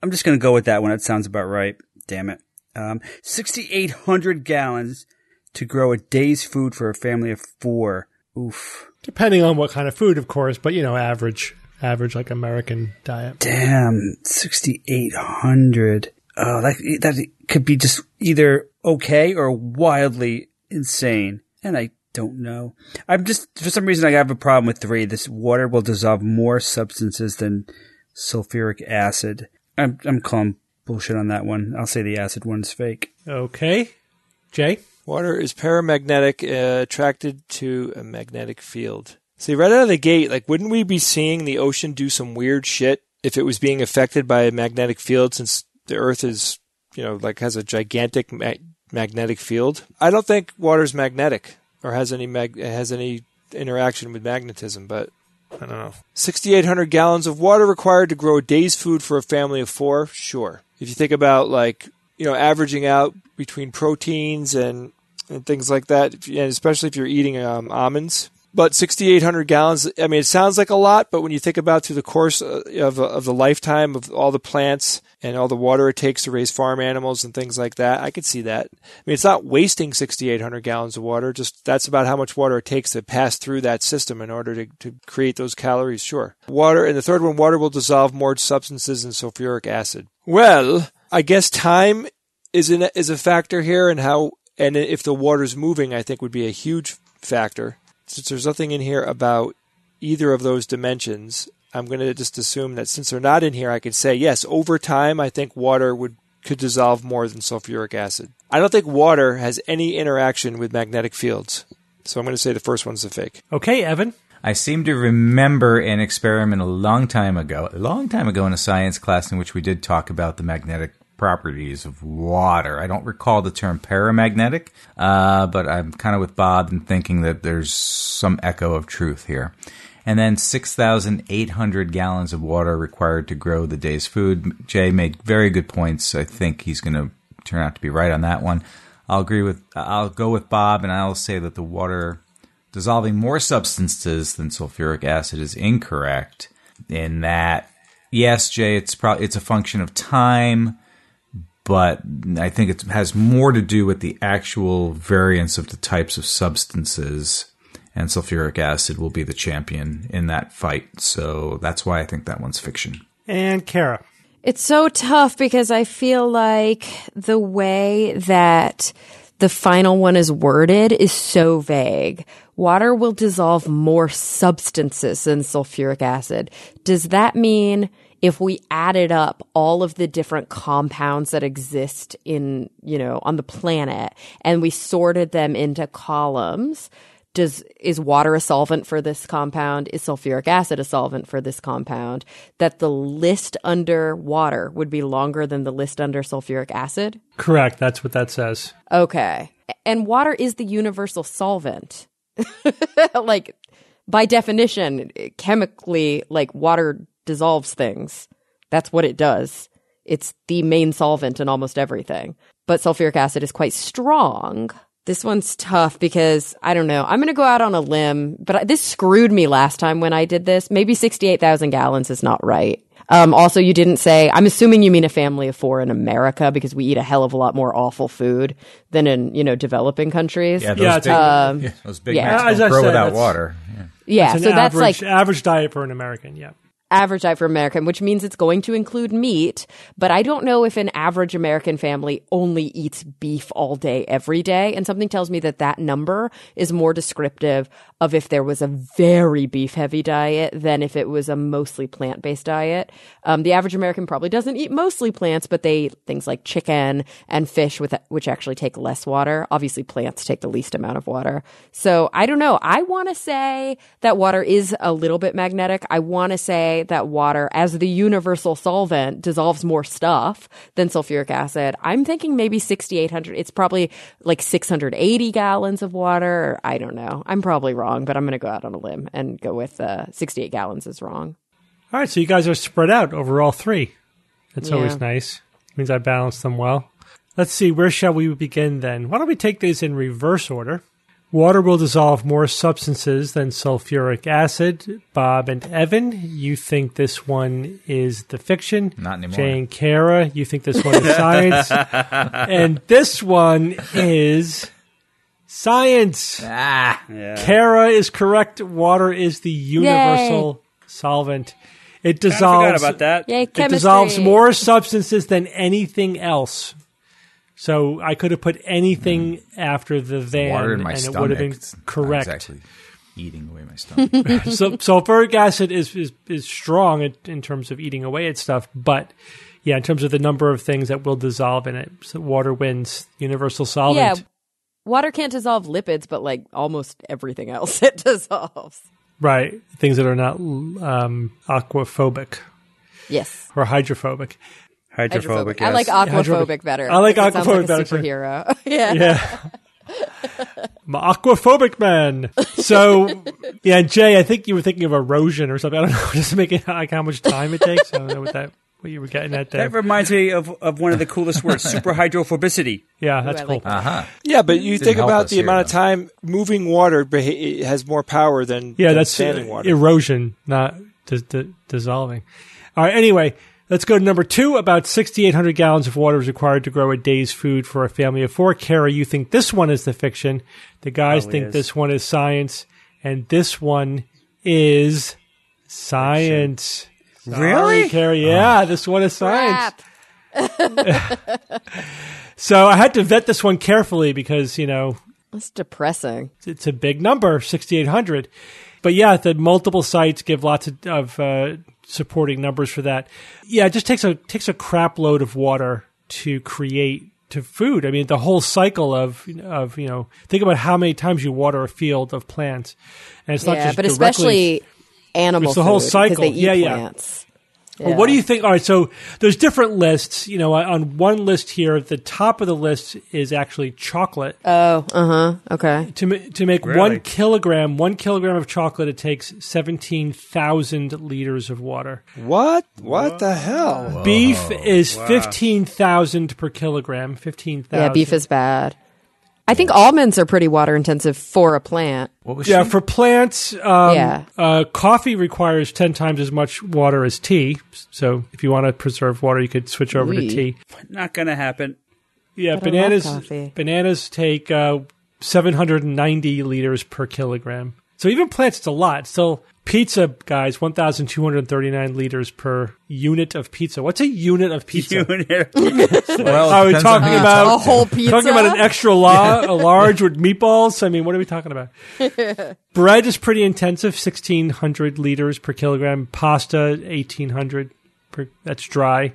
I'm just going to go with that one. It sounds about right. Damn it. Um, 6,800 gallons to grow a day's food for a family of four. Oof. Depending on what kind of food, of course, but you know, average, average like American diet. Damn, 6,800. Oh, that, that could be just either okay or wildly insane. And I don't know. I'm just, for some reason, I have a problem with three. This water will dissolve more substances than sulfuric acid. I'm, I'm calling bullshit on that one. I'll say the acid one's fake. Okay. Jay? Water is paramagnetic, uh, attracted to a magnetic field. See, right out of the gate, like, wouldn't we be seeing the ocean do some weird shit if it was being affected by a magnetic field since the Earth is, you know, like has a gigantic ma- magnetic field? I don't think water's magnetic or has any mag- has any interaction with magnetism, but I don't know. 6,800 gallons of water required to grow a day's food for a family of four? Sure. If you think about, like, you know, averaging out between proteins and, and things like that, and especially if you're eating um, almonds. But 6,800 gallons, I mean, it sounds like a lot, but when you think about through the course uh, of, of the lifetime of all the plants and all the water it takes to raise farm animals and things like that, I could see that. I mean, it's not wasting 6,800 gallons of water, just that's about how much water it takes to pass through that system in order to, to create those calories, sure. Water, and the third one, water will dissolve more substances than sulfuric acid. Well, I guess time is in, is a factor here, and how and if the water's moving, I think would be a huge factor. Since there's nothing in here about either of those dimensions, I'm going to just assume that since they're not in here, I can say yes. Over time, I think water would could dissolve more than sulfuric acid. I don't think water has any interaction with magnetic fields, so I'm going to say the first one's a fake. Okay, Evan. I seem to remember an experiment a long time ago, a long time ago in a science class in which we did talk about the magnetic properties of water. I don't recall the term paramagnetic, uh, but I'm kind of with Bob in thinking that there's some echo of truth here. And then 6,800 gallons of water required to grow the day's food. Jay made very good points. I think he's going to turn out to be right on that one. I'll agree with. I'll go with Bob, and I'll say that the water dissolving more substances than sulfuric acid is incorrect. In that, yes, Jay, it's probably it's a function of time, but I think it has more to do with the actual variance of the types of substances. And sulfuric acid will be the champion in that fight. So that's why I think that one's fiction. And Kara. It's so tough because I feel like the way that the final one is worded is so vague. Water will dissolve more substances than sulfuric acid. Does that mean if we added up all of the different compounds that exist in, you know, on the planet and we sorted them into columns, does is water a solvent for this compound? Is sulfuric acid a solvent for this compound? That the list under water would be longer than the list under sulfuric acid? Correct. That's what that says. okay. And water is the universal solvent. Like by definition chemically like water dissolves things that's what it does it's the main solvent in almost everything but sulfuric acid is quite strong this one's tough because I don't know. I'm going to go out on a limb, but I- this screwed me last time when I did this. Maybe 68,000 gallons is not right. Um, also, you didn't say, I'm assuming you mean a family of four in America because we eat a hell of a lot more awful food than in, you know, developing countries. Yeah, those Yeah, big, it's- Um, yeah, those big yeah. Macs don't grow said, without water. Yeah. yeah. It's So an that's like average diet for an American. Yeah. Average diet for American, which means it's going to include meat. But I don't know if an average American family only eats beef all day, every day. And something tells me that that number is more descriptive of if there was a very beef heavy diet than if it was a mostly plant based diet. Um, the average American probably doesn't eat mostly plants, but they eat things like chicken and fish with which actually take less water. Obviously, plants take the least amount of water. So I don't know. I want to say that water is a little bit magnetic. I want to say that water, as the universal solvent, dissolves more stuff than sulfuric acid. I'm thinking maybe 6,800. It's probably like 680 gallons of water. Or I don't know. I'm probably wrong, but I'm going to go out on a limb and go with uh, 68 gallons is wrong. All right. So you guys are spread out over all three. That's Yeah. always nice. Means I balanced them well. Let's see. Where shall we begin then? Why don't we take these in reverse order? Water will dissolve more substances than sulfuric acid. Bob and Evan, you think this one is the fiction. Not anymore. Jay and Kara, you think this one is science. and this one is science. Ah, Kara is correct. Water is the universal solvent. It I forgot dissolves. about that. Yay, It dissolves more substances than anything else. So I could have put anything after the than, water in my and stomach. it would have been It's not correct. exactly eating away my stomach. so sulfuric acid is is, is strong in, in terms of eating away at stuff, but yeah, in terms of the number of things that will dissolve in it, so water wins universal solvent. Yeah. Water can't dissolve lipids, but like almost everything else it dissolves. Right, things that are not um, aquaphobic Yes. or hydrophobic. Hydrophobic. I like aquaphobic Hydrophobic. better. I like It sounds like aquaphobic a better, superhero. yeah. Yeah. I'm aquaphobic man. So, yeah, Jay, I think you were thinking of erosion or something. I don't know. Just making like how much time it takes. I don't know what that what you were getting at there. That reminds me of, of one of the coolest words, superhydrophobicity. Yeah, that's I cool. like that. uh-huh. Yeah, but you Didn't think about the here, amount of time moving water beha- has more power than yeah, than that's standing uh, water. erosion, not dis- di- dissolving. All right. Anyway, let's go to number two. About 6,800 gallons of water is required to grow a day's food for a family of four. Kara, you think this one is the fiction. The guys Probably think is. this one is science, and this one is science. Sorry, Really? Kara. Yeah, this one is science. So I had to vet this one carefully because you know That's depressing. it's a big number, 6,800. But yeah, the multiple sites give lots of, of uh, supporting numbers for that. Yeah, it just takes a takes a crap load of water to create to food. I mean, the whole cycle of of you know, think about how many times you water a field of plants, and it's not yeah, just but directly- especially animal It's the whole cycle. They eat Yeah, yeah. Well, what do you think? All right, so there's different lists. You know, on one list here, the top of the list is actually chocolate. Oh, uh huh. Okay. to to make Really? one kilogram, one kilogram of chocolate, it takes seventeen thousand liters of water. What? What the hell? Beef is fifteen thousand per kilogram. Fifteen thousand. Yeah, beef is bad. I think almonds are pretty water intensive for a plant. What was Yeah, she? for plants, um, Yeah. uh, coffee requires 10 times as much water as tea. So if you want to preserve water, you could switch over to tea. Not gonna happen. Yeah, But bananas bananas take uh, 790 liters per kilogram. So even plants, it's a lot. So pizza, guys, 1,239 liters per unit of pizza. What's a unit of pizza? well, Are we talking about A whole pizza. Talking about an extra la- a large with meatballs. I mean, what are we talking about? Bread is pretty intensive, sixteen hundred liters per kilogram. Pasta, eighteen hundred per. That's dry.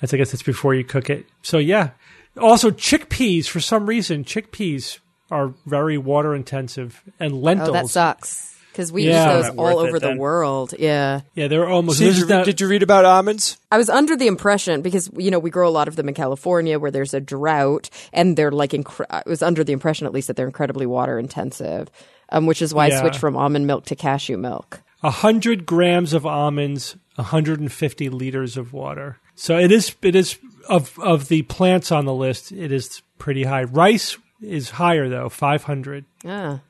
That's I guess that's before you cook it. So yeah. Also, chickpeas. For some reason, chickpeas are very water intensive, and lentils. Oh, that sucks. Because we Yeah. use those all over the then. world. Yeah. Yeah, they're almost. Did you, not- did you read about almonds? I was under the impression because you know we grow a lot of them in California where there's a drought and they're like incre- I was under the impression at least that they're incredibly water intensive, um, which is why Yeah. I switched from almond milk to cashew milk. 100 grams of almonds, 150 liters of water. So it is it is of of the plants on the list, it is pretty high. Rice is higher though, 500. Ah,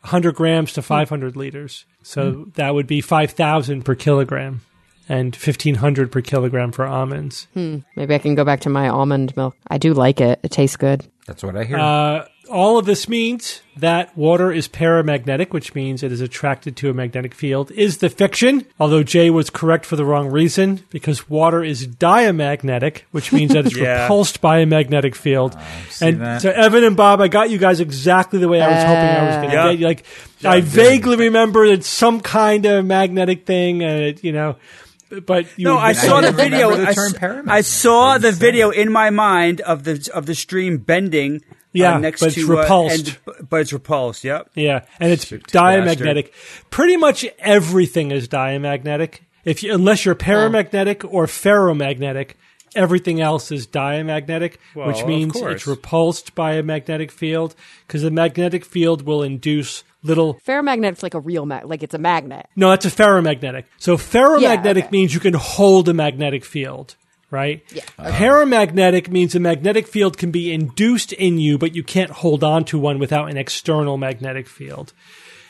100 grams to 500 liters. So that would be 5,000 per kilogram and 1,500 per kilogram for almonds. Hmm. maybe I can go back to my almond milk. I do like it. It tastes good. That's what I hear. Uh, all of this means that water is paramagnetic, which means it is attracted to a magnetic field, is the fiction. Although Jay was correct for the wrong reason, because water is diamagnetic, which means that it's Yeah. repulsed by a magnetic field. Ah, and that. so, Evan and Bob, I got you guys exactly the way I was hoping I was going to Yeah. Uh, get you. Like, I vaguely remember it's some kind of magnetic thing, and it, you know. But you No, I saw the video. the I, term s- I saw the video in my mind of the of the stream bending. Yeah, uh, next but it's to repulsed. Uh, and, but it's repulsed. Yep. Yeah, and it's Bastard. diamagnetic. Pretty much everything is diamagnetic. If you, unless you're paramagnetic or ferromagnetic, everything else is diamagnetic, Well, which means it's repulsed by a magnetic field because the magnetic field will induce little. Ferromagnet's like a real mag, like it's a magnet. No, that's a ferromagnetic. So ferromagnetic okay. means you can hold a magnetic field. Right? Yeah. Uh-huh. Paramagnetic means a magnetic field can be induced in you, but you can't hold on to one without an external magnetic field.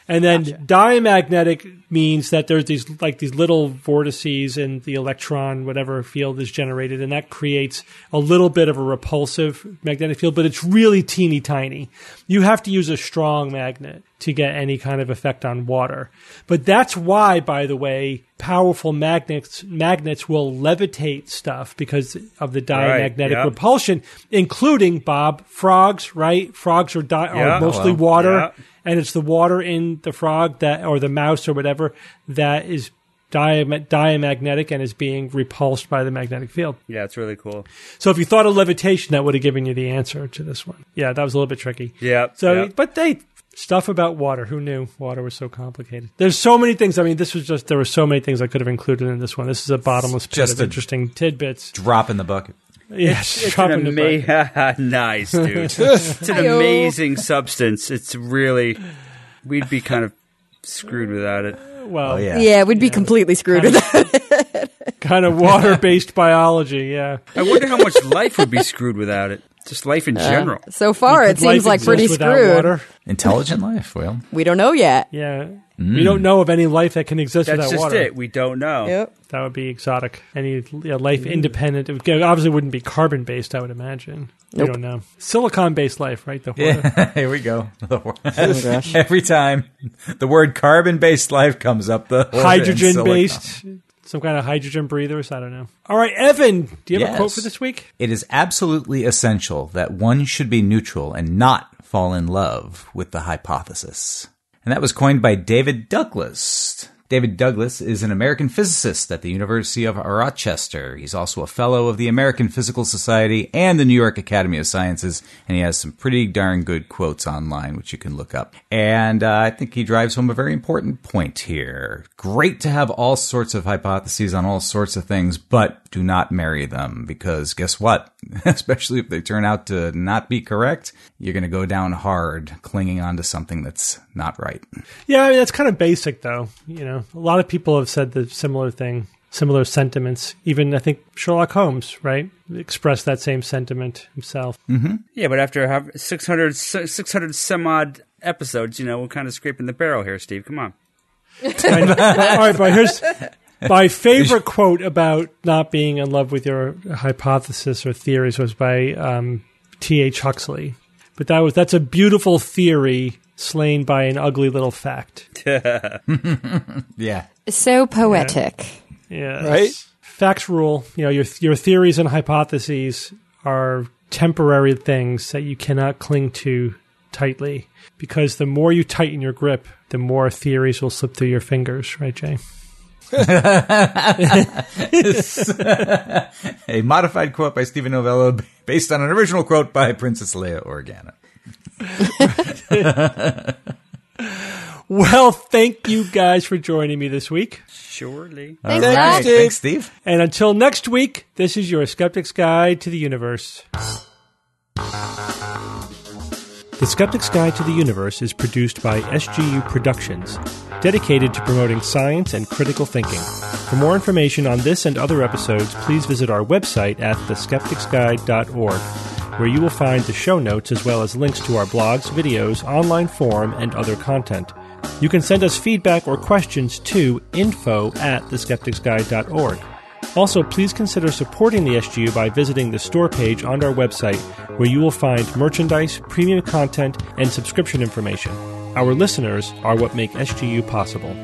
And then diamagnetic means that there's these like these little vortices in the electron, whatever field is generated, and that creates a little bit of a repulsive magnetic field, but it's really teeny tiny. You have to use a strong magnet to get any kind of effect on water. But that's why, by the way, powerful magnets magnets will levitate stuff because of the diamagnetic yeah. repulsion, including Bob frogs. Right, frogs are di- Yeah, are mostly well, water yeah. And it's the water in the frog that or the mouse or whatever that is diam- diamagnetic and is being repulsed by the magnetic field. Yeah, it's really cool. So if you thought of levitation, that would have given you the answer to this one. Yeah, that was a little bit tricky. Yeah. So, yeah. but they stuff about water. Who knew water was so complicated? There's so many things. I mean, this was just there were so many things I could have included in this one. This is a bottomless pit Just of interesting tidbits. Drop in the bucket. Yes, It's drop an in ama- nice, dude. it's an Hi-yo. amazing substance. It's really, we'd be kind of screwed without it. Well, Oh yeah. Yeah, we'd be completely screwed with that. kind of water based biology. Yeah. I wonder how much life would be screwed without it. Just life in uh, general. So far, it seems like pretty screwed. Water? Intelligent life. Well, We don't know yet. Yeah. We hmm. don't know of any life that can exist That's without just water. it. We don't know. Yep. That would be exotic. Any yeah, life independent. It obviously wouldn't be carbon based, I would imagine. We don't know. Silicon based life, right? The water. yeah. Here we go. Oh gosh. Every time the word carbon-based life comes up, the hydrogen based. Some kind of hydrogen breathers. I don't know. All right, Evan, do you have a quote for this week? It is absolutely essential that one should be neutral and not fall in love with the hypothesis. And that was coined by David Douglass. David Douglass is an American physicist at the University of Rochester. He's also a fellow of the American Physical Society and the New York Academy of Sciences, and he has some pretty darn good quotes online, which you can look up. And uh, I think he drives home a very important point here. Great to have all sorts of hypotheses on all sorts of things, but do not marry them because guess what? Especially if they turn out to not be correct, you're going to go down hard clinging on to something that's not right. Yeah, I mean that's kind of basic, though. You know, a lot of people have said the similar thing. similar sentiments. Even I think Sherlock Holmes, right, expressed that same sentiment himself. Yeah, but after have 600, 600 some odd episodes, you know, we're kind of scraping the barrel here, Steve. Come on. All right, but here's my favorite quote about not being in love with your hypothesis or theories was by um, T. H. Huxley. But that was that's a beautiful theory slain by an ugly little fact. Yeah. So poetic. Yeah, Right? Facts rule. You know your your theories and hypotheses are temporary things that you cannot cling to tightly because the more you tighten your grip, the more theories will slip through your fingers. Right, Jay? A modified quote by Steven Novella based on an original quote by Princess Leia Organa. Well, thank you guys for joining me this week. Surely. Thanks, All Zach. right. Thanks, Steve. And until next week, this is your Skeptic's Guide to the Universe. The Skeptic's Guide to the Universe is produced by SGU Productions, dedicated to promoting science and critical thinking. For more information on this and other episodes, please visit our website at theskepticsguide.org, where you will find the show notes as well as links to our blogs, videos, online forum, and other content. You can send us feedback or questions to info at theskepticsguide.org. Also, please consider supporting the SGU by visiting the store page on our website, where you will find merchandise, premium content, and subscription information. Our listeners are what make SGU possible.